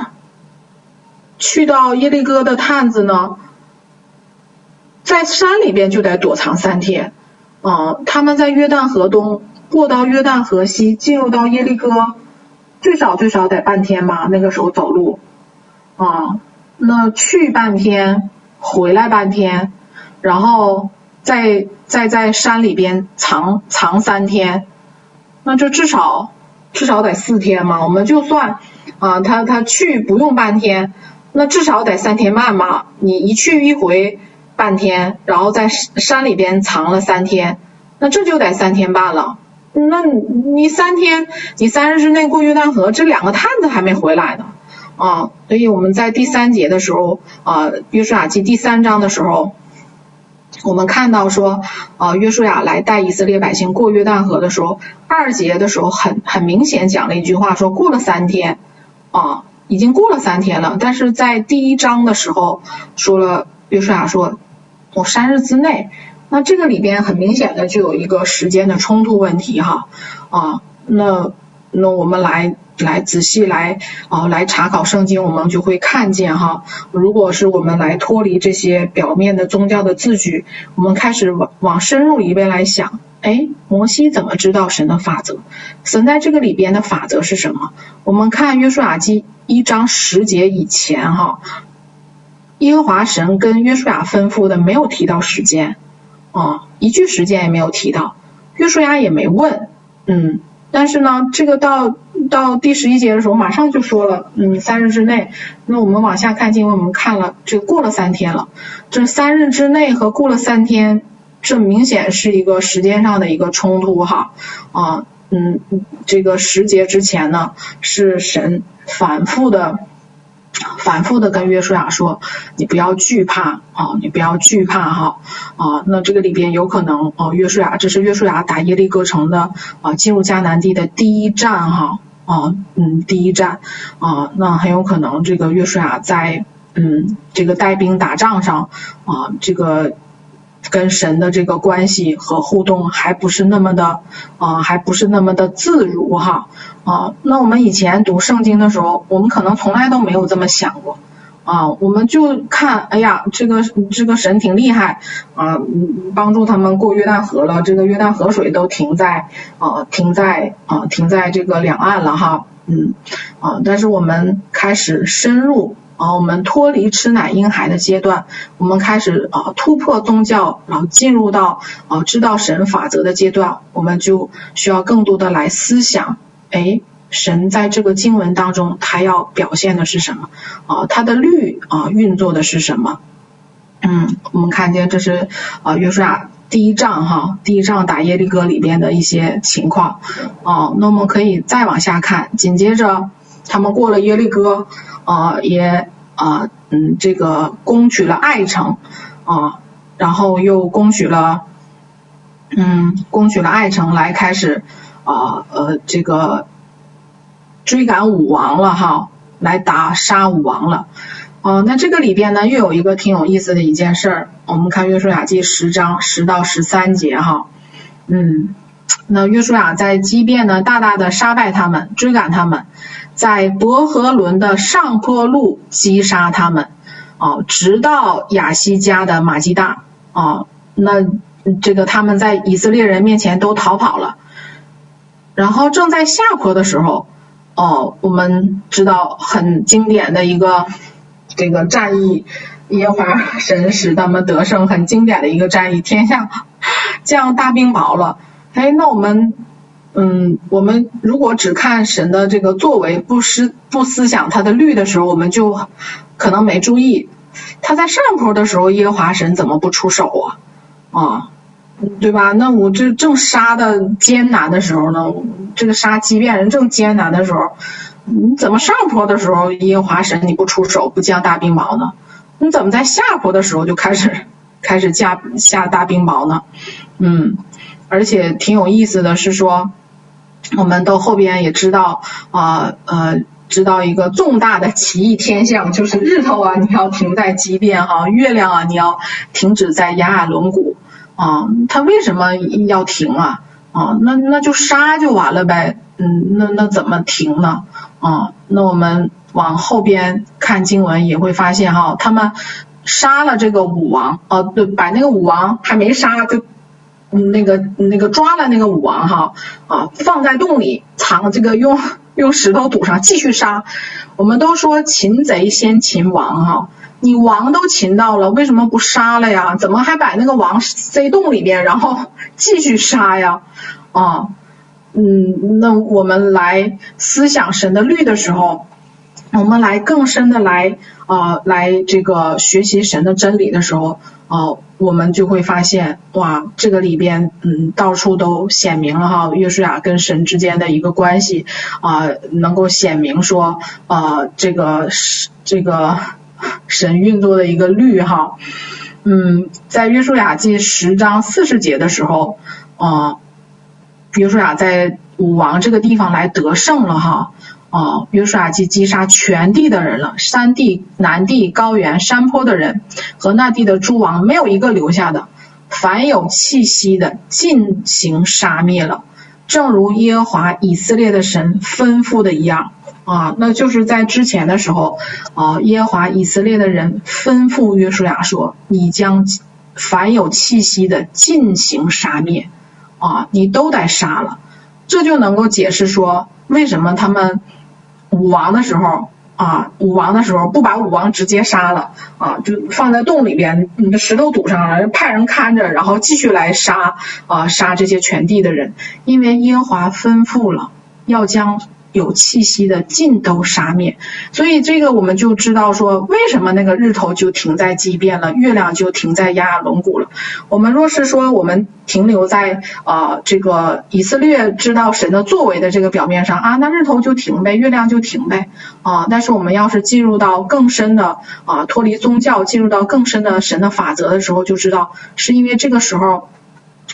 去到耶利哥的探子呢，在山里边就得躲藏三天。啊，他们在约旦河东过到约旦河西，进入到耶利哥，最少最少得半天吧。那个时候走路，啊，那去半天，回来半天，然后再再在山里边藏藏三天，那就至少至少得四天嘛。我们就算。啊，他他去不用半天，那至少得三天半嘛。你一去一回半天，然后在山里边藏了三天，那这就得三天半了。那你三天，你三日之内过约旦河，这两个探子还没回来呢。啊，所以我们在第三节的时候，啊，约书亚记第三章的时候，我们看到说，啊，约书亚来带以色列百姓过约旦河的时候，二节的时候很很明显讲了一句话，说过了三天。啊，已经过了三天了，但是在第一章的时候说了，约书亚说，我三日之内，那这个里边很明显的就有一个时间的冲突问题哈，啊，那那我们来来仔细来啊来查考圣经，我们就会看见哈，如果是我们来脱离这些表面的宗教的字句，我们开始往往深入里边来想。哎，摩西怎么知道神的法则？神在这个里边的法则是什么？我们看约书亚记一章十节以前哈，耶和华神跟约书亚吩咐的没有提到时间，啊，一句时间也没有提到，约书亚也没问，嗯，但是呢，这个到到第十一节的时候马上就说了，嗯，三日之内。那我们往下看经文，我们看了这过了三天了，这三日之内和过了三天。这明显是一个时间上的一个冲突哈啊嗯，这个时节之前呢是神反复的反复的跟约书亚说，你不要惧怕啊，你不要惧怕哈啊，那这个里边有可能啊约书亚这是约书亚打耶利哥城的啊进入迦南地的第一站哈啊嗯第一站啊那很有可能这个约书亚在嗯这个带兵打仗上啊这个。跟神的这个关系和互动还不是那么的啊、还不是那么的自如哈啊。那我们以前读圣经的时候，我们可能从来都没有这么想过啊。我们就看，哎呀，这个这个神挺厉害啊，帮助他们过约旦河了，这个约旦河水都停在啊停在啊停在这个两岸了哈。嗯啊，但是我们开始深入啊，我们脱离吃奶婴孩的阶段，我们开始啊突破宗教，然后进入到啊知道神法则的阶段，我们就需要更多的来思想，哎，神在这个经文当中，他要表现的是什么啊？他的律啊运作的是什么？嗯，我们看见这是啊约书亚第一仗哈，第一仗打耶利哥里边的一些情况啊。那我们可以再往下看，紧接着他们过了耶利哥啊，也啊嗯这个攻取了爱城啊，然后又攻取了嗯攻取了爱城，来开始啊呃这个追赶武王了哈，来打杀武王了。啊，那这个里边呢，又有一个挺有意思的一件事儿。我们看约书亚记十章十到十三节哈，嗯，那约书亚在基遍呢，大大的杀败他们，追赶他们，在伯和伦的上坡路击杀他们，哦，直到亚西加的马基大，哦，那这个他们在以色列人面前都逃跑了。然后正在下坡的时候，哦，我们知道很经典的一个。这个战役，耶和华神使他们得胜，很经典的一个战役，天下 <laughs> 降大冰雹了。哎，那我们，嗯，我们如果只看神的这个作为，不思不思想他的律的时候，我们就可能没注意，他在上坡的时候，耶和华神怎么不出手啊？啊，对吧？那我这正杀的艰难的时候呢，这个杀畸变人正艰难的时候。你怎么上坡的时候，耶和华神你不出手，不降大冰雹呢？你怎么在下坡的时候就开始开始下下大冰雹呢？嗯，而且挺有意思的是说，我们到后边也知道啊呃，知道一个重大的奇异天象，就是日头啊你要停在基变哈，月亮啊你要停止在雅雅仑谷啊，它为什么要停啊？啊，那那就杀就完了呗，嗯，那那怎么停呢？啊，那我们往后边看经文也会发现哈，他们杀了这个武王，啊，对，把那个武王还没杀就，那个那个抓了那个武王哈，啊，放在洞里藏，这个用 <laughs> 用石头堵上，继续杀。我们都说擒贼先擒王哈，你王都擒到了，为什么不杀了呀？怎么还把那个王塞洞里边，然后继续杀呀？啊？嗯，那我们来思想神的律的时候，我们来更深的来啊、来这个学习神的真理的时候啊、我们就会发现哇，这个里边嗯，到处都显明了哈，约书亚跟神之间的一个关系啊、能够显明说啊、这个这个神运作的一个律哈，嗯，在约书亚记十章四十节的时候啊。约书亚在武王这个地方来得胜了哈，啊，约书亚记击杀全地的人了，山地、南地、高原、山坡的人和那地的诸王没有一个留下的，凡有气息的尽行杀灭了，正如耶和华以色列的神吩咐的一样啊，那就是在之前的时候啊，耶和华以色列的人吩咐约书亚说，你将凡有气息的尽行杀灭。啊，你都得杀了，这就能够解释说为什么他们武王的时候啊，武王的时候不把武王直接杀了啊，就放在洞里边，你的石头堵上了，派人看着，然后继续来杀啊，杀这些全地的人，因为耶华吩咐了要将。有气息的尽都杀灭，所以这个我们就知道说，为什么那个日头就停在基变了，月亮就停在亚雅仑谷了。我们若是说我们停留在啊、这个以色列知道神的作为的这个表面上啊，那日头就停呗，月亮就停呗啊。但是我们要是进入到更深的啊脱离宗教，进入到更深的神的法则的时候，就知道是因为这个时候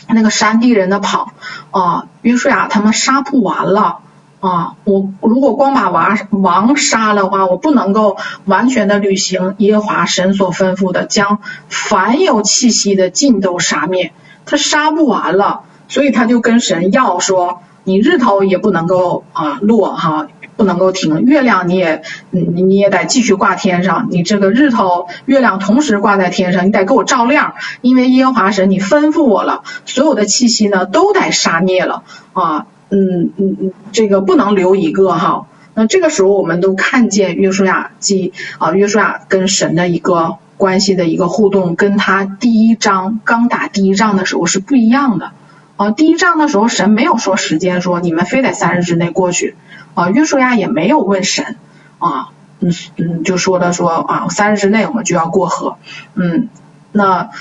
那个山地人的跑啊，约书亚他们杀不完了。啊，我如果光把王王杀了的话，我不能够完全的履行耶和华神所吩咐的，将凡有气息的尽都杀灭。他杀不完了，所以他就跟神要说，你日头也不能够啊落哈，不能够停，月亮你也你你也得继续挂天上，你这个日头月亮同时挂在天上，你得给我照亮，因为耶和华神你吩咐我了，所有的气息呢都得杀灭了啊。嗯嗯嗯，这个不能留一个哈，那这个时候我们都看见约书亚记啊，约书亚跟神的一个关系的一个互动，跟他第一章刚打第一仗的时候是不一样的。啊，第一仗的时候神没有说时间，说你们非得三日之内过去。啊，约书亚也没有问神。啊，嗯嗯，就说的说啊，三日之内我们就要过河。嗯，那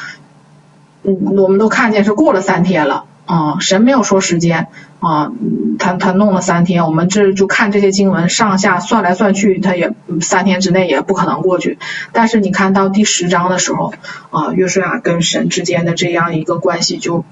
嗯，我们都看见是过了三天了。啊，神没有说时间。啊，他他弄了三天，我们这就看这些经文上下算来算去，他也三天之内也不可能过去。但是你看到第十章的时候，啊，约书亚跟神之间的这样一个关系就。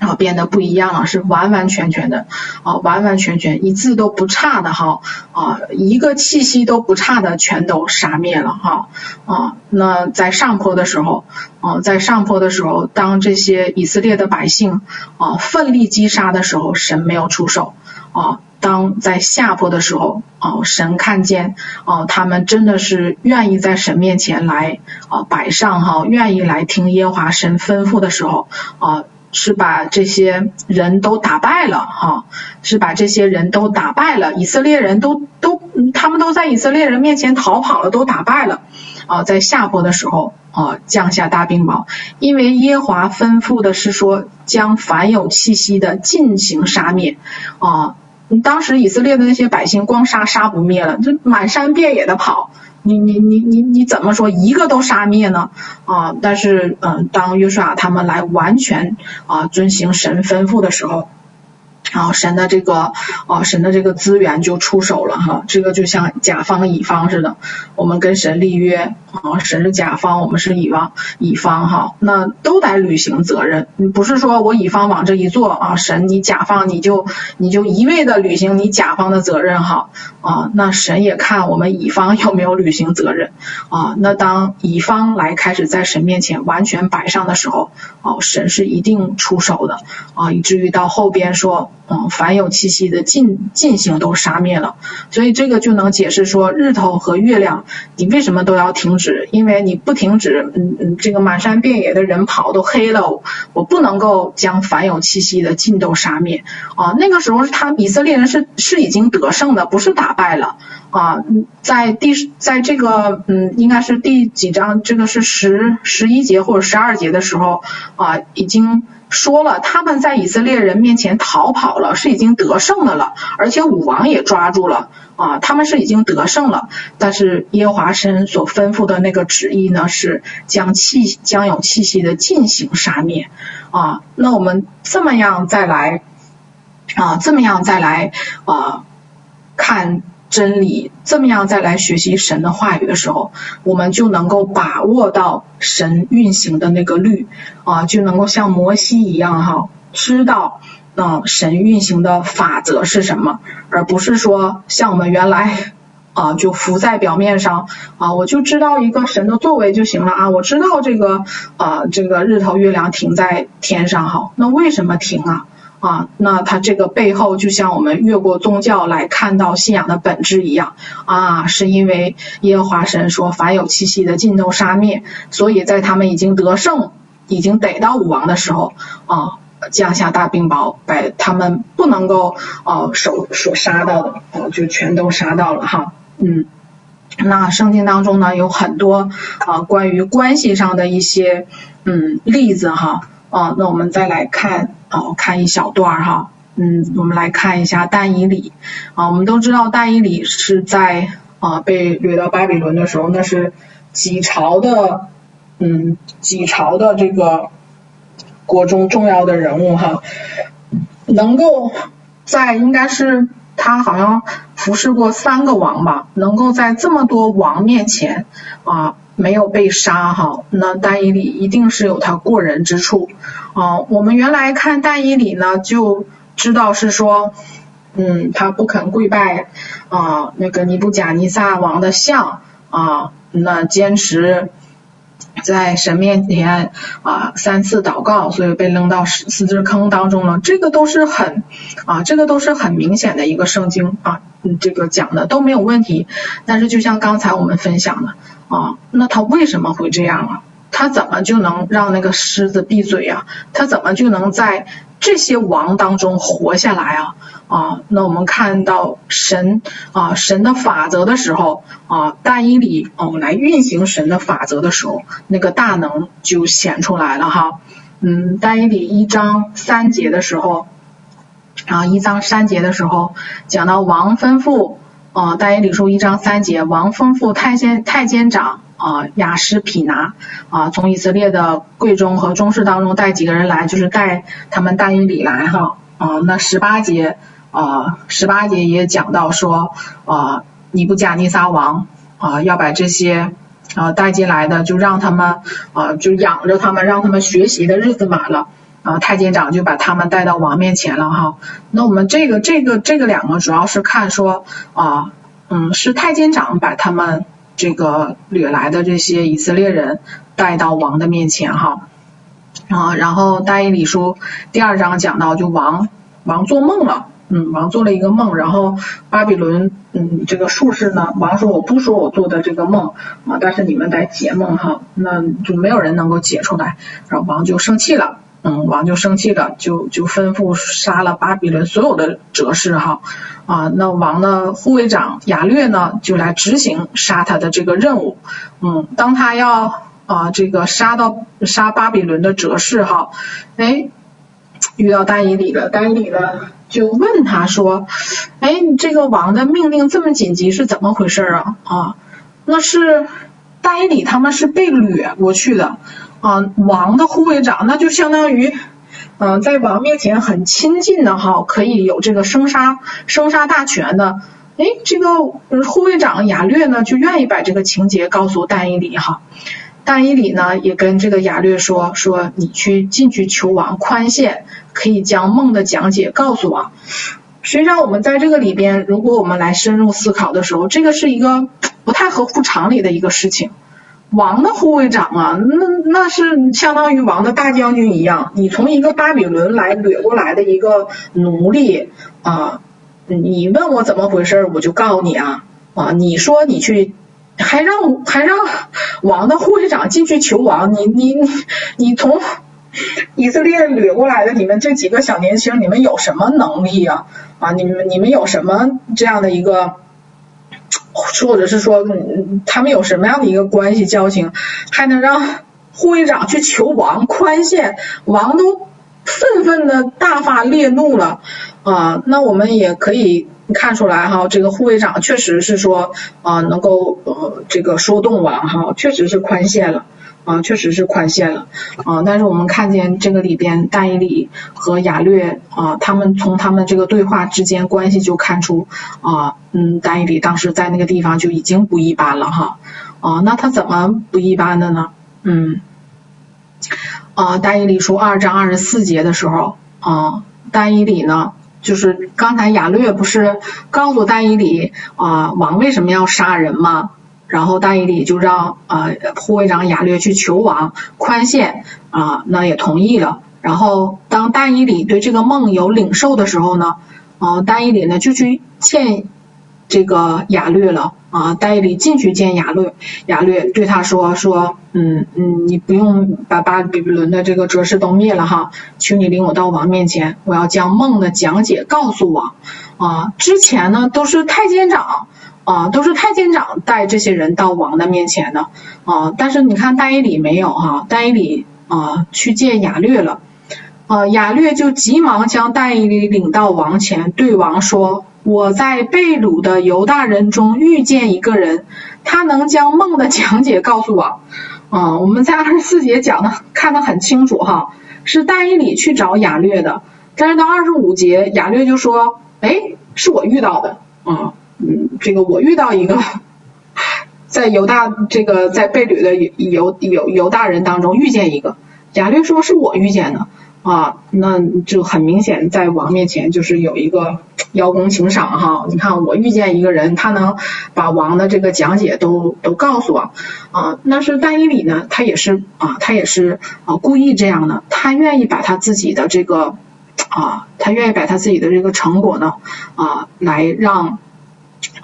啊，变得不一样了，是完完全全的啊，完完全全一字都不差的哈啊，一个气息都不差的全都杀灭了哈啊。那在上坡的时候啊，在上坡的时候，当这些以色列的百姓啊奋力击杀的时候，神没有出手啊。当在下坡的时候啊，神看见啊，他们真的是愿意在神面前来啊摆上哈，愿意来听耶华神吩咐的时候啊。是把这些人都打败了哈，是把这些人都打败了，以色列人都都他们都在以色列人面前逃跑了，都打败了啊，在下坡的时候啊降下大冰雹，因为耶华吩咐的是说将凡有气息的进行杀灭啊，当时以色列的那些百姓光杀杀不灭了，就满山遍野的跑。你你你你你怎么说一个都杀灭呢？啊，但是嗯，当约书亚他们来完全啊遵行神吩咐的时候。啊，神的这个啊，神的这个资源就出手了哈，这个就像甲方乙方似的，我们跟神立约啊，神是甲方，我们是乙方，乙方哈，那都得履行责任，你不是说我乙方往这一坐啊，神你甲方你就你就一味的履行你甲方的责任哈啊，那神也看我们乙方有没有履行责任啊，那当乙方来开始在神面前完全摆上的时候，啊，神是一定出手的啊，以至于到后边说。嗯，凡有气息的尽尽行都杀灭了，所以这个就能解释说日头和月亮你为什么都要停止？因为你不停止，嗯嗯，这个满山遍野的人跑都黑了，我不能够将凡有气息的尽都杀灭啊。那个时候是他以色列人是是已经得胜的，不是打败了啊。在第在这个嗯，应该是第几章？这个是十十一节或者十二节的时候啊，已经。说了，他们在以色列人面前逃跑了，是已经得胜的了，而且武王也抓住了啊，他们是已经得胜了。但是耶和华神所吩咐的那个旨意呢，是将气将有气息的进行杀灭啊。那我们这么样再来啊，这么样再来啊看。真理这么样再来学习神的话语的时候，我们就能够把握到神运行的那个律啊，就能够像摩西一样哈，知道啊神运行的法则是什么，而不是说像我们原来啊就浮在表面上啊，我就知道一个神的作为就行了啊，我知道这个啊这个日头月亮停在天上哈，那为什么停啊？啊，那它这个背后就像我们越过宗教来看到信仰的本质一样啊，是因为耶和华神说凡有气息的尽都杀灭，所以在他们已经得胜、已经逮到武王的时候啊，降下大冰雹，把他们不能够啊手所杀到的啊就全都杀到了哈，嗯，那圣经当中呢有很多啊关于关系上的一些嗯例子哈。啊，那我们再来看啊，看一小段哈，嗯，我们来看一下但以理啊，我们都知道但以理是在啊被掠到巴比伦的时候，那是几朝的嗯几朝的这个国中重要的人物哈，能够在应该是他好像服侍过三个王吧，能够在这么多王面前啊。没有被杀哈，那但以理一定是有他过人之处啊。我们原来看但以理呢，就知道是说，嗯，他不肯跪拜啊那个尼布甲尼撒王的像啊，那坚持在神面前啊三次祷告，所以被扔到死死荫坑当中了。这个都是很啊，这个都是很明显的一个圣经啊，这个讲的都没有问题。但是就像刚才我们分享的。啊，那他为什么会这样啊？他怎么就能让那个狮子闭嘴呀？他怎么就能在这些王当中活下来啊？啊，那我们看到神啊神的法则的时候啊，但以理我们来运行神的法则的时候，那个大能就显出来了哈。嗯，但以理一章三节的时候啊，一章三节的时候讲到王吩咐啊，但以理书一章三节，王吩咐太监太监长。啊，雅施匹拿啊，从以色列的贵中和中士当中带几个人来，就是带他们但以理来哈。啊，那十八节啊，十八节也讲到说啊，尼布甲尼撒王啊，要把这些啊带进来的，就让他们啊，就养着他们，让他们学习的日子满了啊，太监长就把他们带到王面前了哈。那我们这个这个这个两个主要是看说啊，嗯，是太监长把他们。这个掠来的这些以色列人带到王的面前哈啊，然后但以理书第二章讲到就王王做梦了，嗯，王做了一个梦，然后巴比伦嗯这个术士呢，王说我不说我做的这个梦啊，但是你们得解梦哈，那就没有人能够解出来，然后王就生气了。嗯，王就生气了，就就吩咐杀了巴比伦所有的哲士哈啊，那王的护卫长亚略呢，就来执行杀他的这个任务。嗯，当他要啊这个杀到杀巴比伦的哲士哈，哎，遇到但以里了，但以里呢就问他说，哎，你这个王的命令这么紧急是怎么回事啊？啊，那是但以里他们是被掠过去的。啊，王的护卫长，那就相当于，嗯、在王面前很亲近的哈，可以有这个生杀生杀大权的。哎，这个护卫长亚略呢，就愿意把这个情节告诉但以理哈。但以理呢，也跟这个亚略说，说你去进去求王宽限，可以将梦的讲解告诉王。实际上，我们在这个里边，如果我们来深入思考的时候，这个是一个不太合乎常理的一个事情。王的护卫长啊，那那是相当于王的大将军一样。你从一个巴比伦来掠过来的一个奴隶啊，你问我怎么回事，我就告诉你啊啊，你说你去，还让还让王的护卫长进去求王，你你你你从以色列掠过来的你们这几个小年轻，你们有什么能力呀？啊，你们你们有什么这样的一个？或者是说，嗯，他们有什么样的一个关系交情，还能让护卫长去求王宽限，王都愤愤的大发烈怒了啊！那我们也可以看出来哈，这个护卫长确实是说啊，能够呃这个说动王哈，确实是宽限了。啊，确实是宽限了啊，但是我们看见这个里边，但以理和亚略啊，他们从他们这个对话之间关系就看出啊，嗯，但以理当时在那个地方就已经不一般了哈啊，那他怎么不一般的呢？嗯，啊，但以理书二章二十四节的时候啊，但以理呢，就是刚才亚略不是告诉但以理啊，王为什么要杀人吗？然后大义里就让啊护卫长亚略去求王宽限啊，那也同意了。然后当大义里对这个梦有领受的时候呢，啊大义里呢就去见这个亚略了啊。大义里进去见亚略，亚略对他说说嗯嗯，你不用把巴比伦的这个哲士都灭了哈，请你领我到王面前，我要将梦的讲解告诉王啊。之前呢都是太监长。啊，都是太监长带这些人到王的面前的啊，但是你看但以理没有哈、啊，但以理啊去见亚略了，啊亚略就急忙将但以理领到王前，对王说：“我在被掳的犹大人中遇见一个人，他能将梦的讲解告诉我。”啊，我们在二十四节讲的看得很清楚哈，是但以理去找亚略的，但是到二十五节亚略就说：“哎，是我遇到的。”啊。嗯这个我遇到一个，在犹大这个在贝吕的犹犹犹大人当中遇见一个，亚略说是我遇见的啊，那就很明显在王面前就是有一个邀功请赏哈，你看我遇见一个人，他能把王的这个讲解都都告诉我啊，那是但以理呢，他也是啊，他也是啊故意这样的，他愿意把他自己的这个啊，他愿意把他自己的这个成果呢啊来让。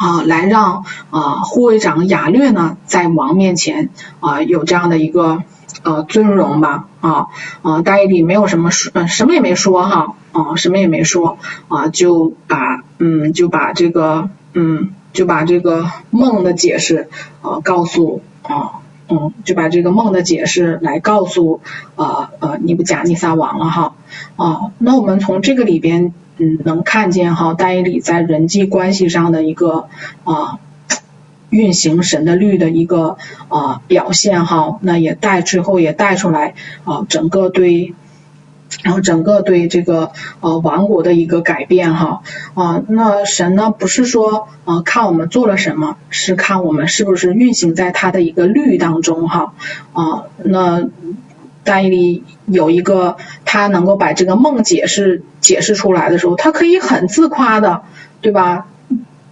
啊，来让啊护卫长亚略呢，在王面前啊有这样的一个呃尊荣吧啊啊，大义里没有什么说，呃，什么也没说哈啊，什么也没说啊，就把嗯就把这个嗯就把这个梦的解释啊告诉啊嗯就把这个梦的解释来告诉啊呃尼布甲尼撒王了哈啊，那我们从这个里边嗯能看见哈，大义里在人际关系上的一个啊。运行神的律的一个啊、表现哈，那也带最后也带出来啊、整个对，然后整个对这个呃王国的一个改变哈啊、那神呢不是说啊、看我们做了什么，是看我们是不是运行在他的一个律当中哈啊、那但以理有一个他能够把这个梦解释解释出来的时候，他可以很自夸的，对吧？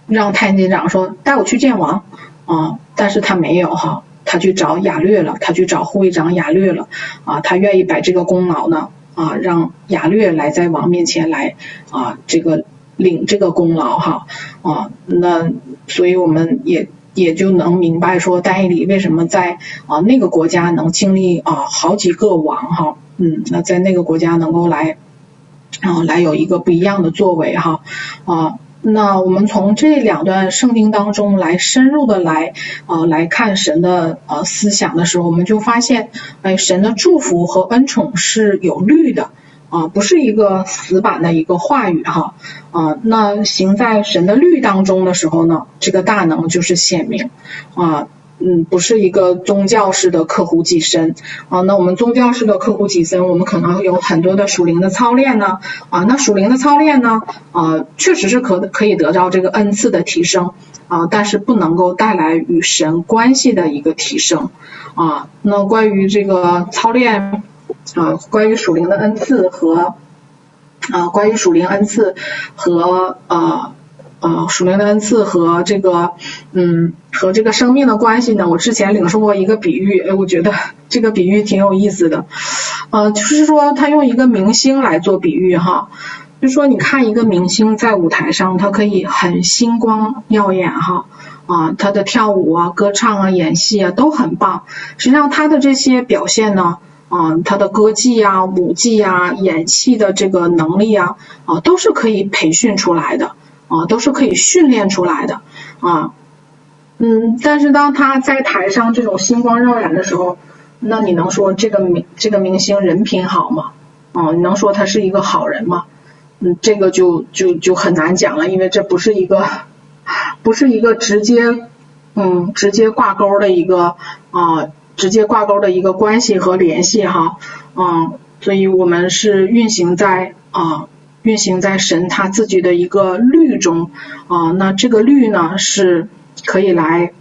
让太监长说带我去见王。啊，但是他没有哈，他去找亚略了，他去找护卫长亚略了。啊，他愿意把这个功劳呢啊，让亚略来在王面前来啊，这个领这个功劳哈。啊，那所以我们也也就能明白说，但以理为什么在啊那个国家能经历啊好几个王哈，嗯，那在那个国家能够来啊来有一个不一样的作为哈啊。那我们从这两段圣经当中来深入的来啊、来看神的呃思想的时候，我们就发现，哎，神的祝福和恩宠是有律的啊、不是一个死板的一个话语哈啊、那行在神的律当中的时候呢，这个大能就是显明啊。嗯，不是一个宗教式的刻苦己身啊。那我们宗教式的刻苦己身，我们可能有很多的属灵的操练呢啊。那属灵的操练呢啊，确实是可可以得到这个恩赐的提升啊，但是不能够带来与神关系的一个提升啊。那关于这个操练啊，关于属灵的恩赐和啊，关于属灵恩赐和啊。啊，属灵的恩赐和这个，嗯，和这个生命的关系呢？我之前领受过一个比喻，哎，我觉得这个比喻挺有意思的。呃，就是说他用一个明星来做比喻哈，就说你看一个明星在舞台上，他可以很星光耀眼哈，啊，他的跳舞啊、歌唱啊、演戏啊都很棒。实际上他的这些表现呢，啊，他的歌技啊、舞技啊、演戏的这个能力啊，啊，都是可以培训出来的。啊，都是可以训练出来的啊，嗯，但是当他在台上这种星光耀眼的时候，那你能说这个明这个明星人品好吗？啊，你能说他是一个好人吗？嗯，这个就就就很难讲了，因为这不是一个不是一个直接嗯直接挂钩的一个啊直接挂钩的一个关系和联系哈，嗯，所以我们是运行在啊。运行在神他自己的一个律中啊，那这个律呢是可以来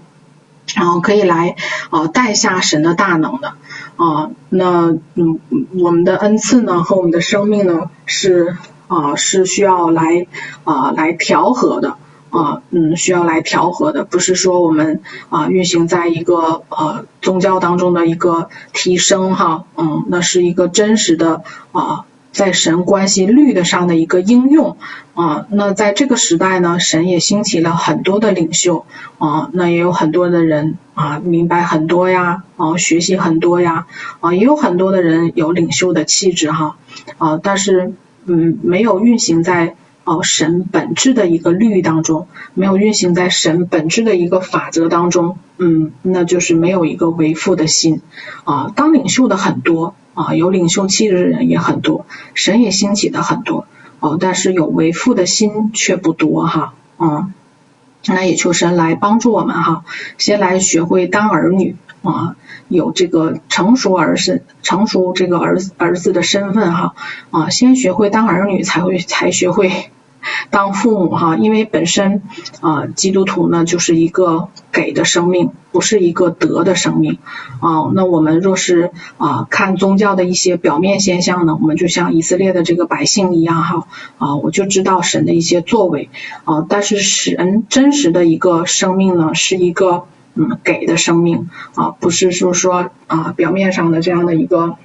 然后，可以来啊带下神的大能的啊，那嗯，我们的恩赐呢和我们的生命呢是啊是需要来啊来调和的啊，嗯，需要来调和的，不是说我们啊运行在一个呃宗教当中的一个提升哈，嗯，那是一个真实的啊。在神关系律的上的一个应用啊，那在这个时代呢，神也兴起了很多的领袖啊，那也有很多的人啊明白很多呀，啊学习很多呀，啊也有很多的人有领袖的气质哈啊，但是嗯没有运行在哦神本质的一个律当中，没有运行在神本质的一个法则当中，嗯，那就是没有一个为父的心啊，当领袖的很多。啊，有领袖气质的人也很多，神也兴起的很多，哦，但是有为父的心却不多哈，嗯，那也求神来帮助我们哈，先来学会当儿女啊，有这个成熟儿子，成熟这个儿儿子的身份哈，啊，先学会当儿女，才会才学会。当父母哈，因为本身啊，基督徒呢就是一个给的生命，不是一个得的生命啊。那我们若是啊看宗教的一些表面现象呢，我们就像以色列的这个百姓一样哈啊，我就知道神的一些作为啊，但是神真实的一个生命呢，是一个嗯给的生命啊，不是说说啊表面上的这样的一个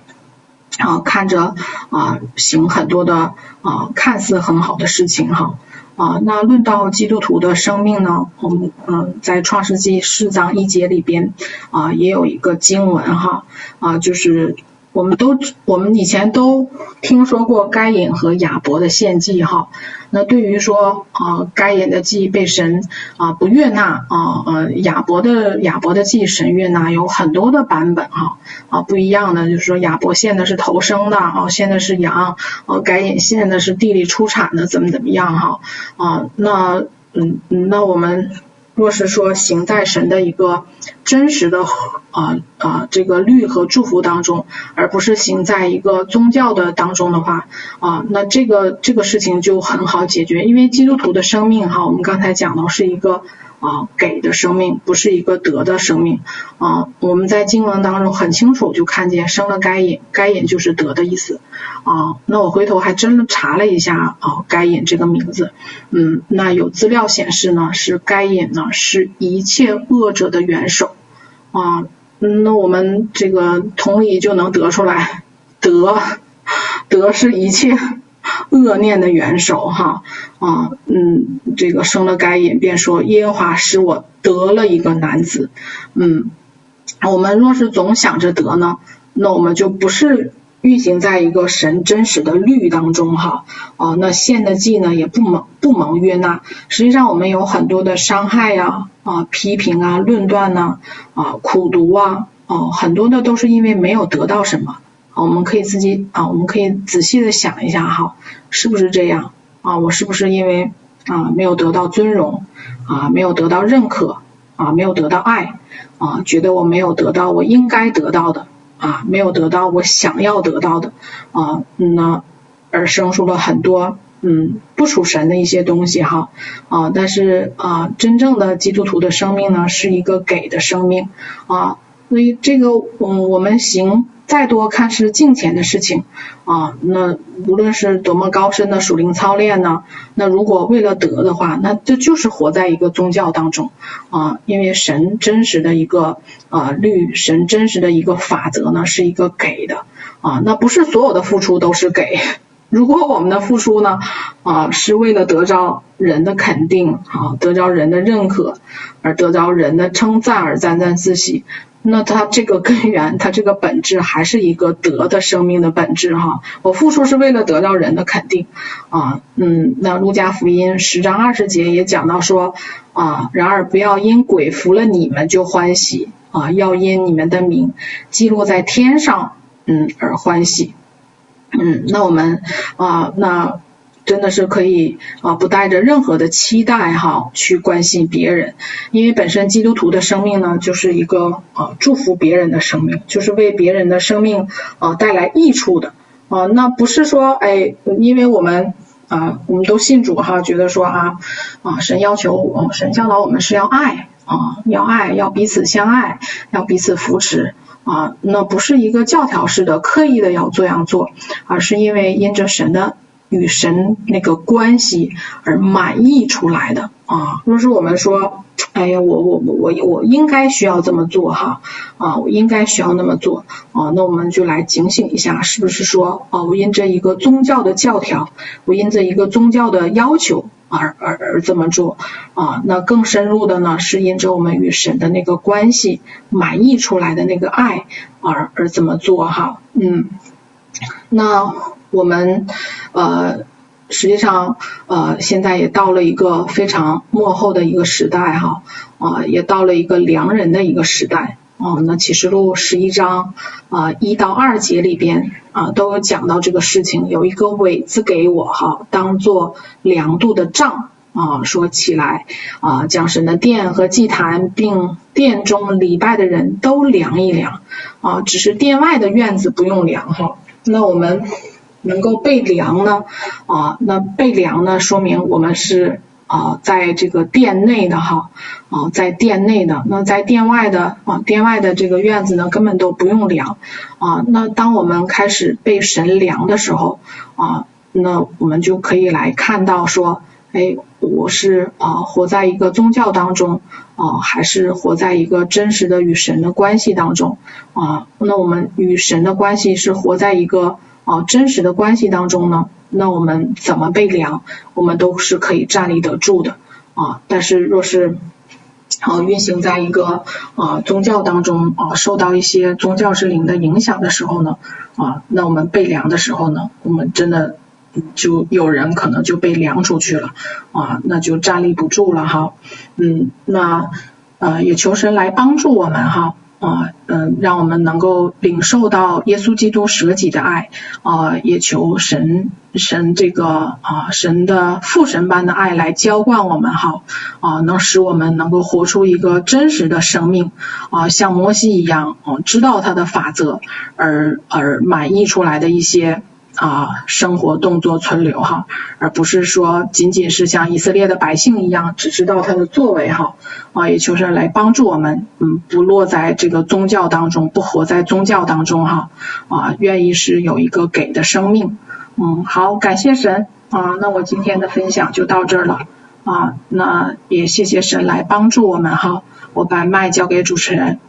啊看着啊行很多的啊看似很好的事情哈。啊，那论到基督徒的生命呢，我们嗯在创世纪四章一节里边啊也有一个经文哈啊就是。我们都我们以前都听说过该隐和亚伯的献祭哈，那对于说啊该隐的祭被神啊不悦纳啊呃亚伯的亚伯的祭神悦纳有很多的版本哈啊不一样的就是说亚伯献的是头生的啊献的是羊啊该隐献的是地里出产的怎么怎么样哈啊那嗯那我们。若是说行在神的一个真实的啊啊这个律和祝福当中，而不是行在一个宗教的当中的话啊，那这个这个事情就很好解决，因为基督徒的生命哈，我们刚才讲到是一个。啊，给的生命不是一个得的生命啊！我们在经文当中很清楚就看见生了该隐，该隐就是得的意思啊。那我回头还真的查了一下啊，该隐这个名字，嗯，那有资料显示呢，是该隐呢是一切恶者的元首啊。那我们这个同理就能得出来，得得是一切。恶念的元首哈啊嗯，这个生了该隐，便说耶和华使我得了一个男子，嗯，我们若是总想着得呢，那我们就不是运行在一个神真实的律当中哈，啊，那献的祭呢也不蒙不蒙悦纳，实际上我们有很多的伤害呀啊批评啊论断呐啊苦读啊哦很多的都是因为没有得到什么。我们可以自己啊，我们可以仔细的想一下哈，是不是这样？啊？我是不是因为啊没有得到尊荣？啊，没有得到认可？啊，没有得到爱？啊，觉得我没有得到我应该得到的？啊，没有得到我想要得到的？啊，那而生出了很多嗯不属神的一些东西哈。啊，但是啊，真正的基督徒的生命呢，是一个给的生命。啊，所以这个嗯我们行。再多看似镜前的事情啊，那无论是多么高深的属灵操练呢，那如果为了得的话，那这就是活在一个宗教当中啊，因为神真实的一个啊律，神真实的一个法则呢，是一个给的啊，那不是所有的付出都是给。<laughs> 如果我们的付出呢啊是为了得着人的肯定啊，得着人的认可，而得着人的称赞而沾沾自喜。那它这个根源，它这个本质还是一个德的生命的本质哈。我付出是为了得到人的肯定啊，嗯，那路加福音十章二十节也讲到说啊，然而不要因鬼服了你们就欢喜啊，要因你们的名记录在天上，嗯，而欢喜。嗯，那我们啊，那。真的是可以啊，不带着任何的期待哈，去关心别人，因为本身基督徒的生命呢，就是一个啊祝福别人的生命，就是为别人的生命啊带来益处的啊。那不是说哎，因为我们啊，我们都信主哈，觉得说啊啊，神要求我神教导我们是要爱啊，要爱，要彼此相爱，要彼此扶持啊。那不是一个教条式的刻意的要这样做，而是因为因着神的。与神那个关系而满意出来的啊，若是我们说，哎呀，我我我我我应该需要这么做哈啊，我应该需要那么做啊，那我们就来警醒一下，是不是说啊，我因这一个宗教的教条，我因这一个宗教的要求而而而这么做啊？那更深入的呢，是因着我们与神的那个关系满意出来的那个爱而而这么做哈，嗯，那。我们呃，实际上呃，现在也到了一个非常末后的一个时代哈，啊，也到了一个良人的一个时代啊。那启示录十一章啊一到二节里边啊，都有讲到这个事情，有一个苇子给我哈，当做量度的杖啊，说起来啊，将神的殿和祭坛，并殿中礼拜的人都量一量啊，只是殿外的院子不用量哈。那我们。能够被量呢啊，那被量呢，说明我们是啊，在这个殿内的哈啊，在殿内的。那在殿外的啊，殿外的这个院子呢，根本都不用量啊。那当我们开始被神量的时候啊，那我们就可以来看到说，哎，我是啊、活在一个宗教当中啊、还是活在一个真实的与神的关系当中啊？那我们与神的关系是活在一个啊、真实的关系当中呢？那我们怎么被量，我们都是可以站立得住的啊。但是若是啊运行在一个啊宗教当中啊，受到一些宗教之灵的影响的时候呢啊，那我们被量的时候呢，我们真的就有人可能就被量出去了啊，那就站立不住了哈。嗯，那呃也求神来帮助我们哈。啊，嗯，让我们能够领受到耶稣基督舍己的爱，啊，也求神神这个啊神的父神般的爱来浇灌我们哈，啊，能使我们能够活出一个真实的生命，啊，像摩西一样，啊，知道他的法则而而满意出来的一些。啊，生活动作存留哈，而不是说仅仅是像以色列的百姓一样，只知道他的作为哈。啊，也求神来帮助我们，嗯，不落在这个宗教当中，不活在宗教当中哈。啊，愿意是有一个给的生命。嗯，好，感谢神啊，那我今天的分享就到这儿了啊，那也谢谢神来帮助我们哈。我把麦交给主持人。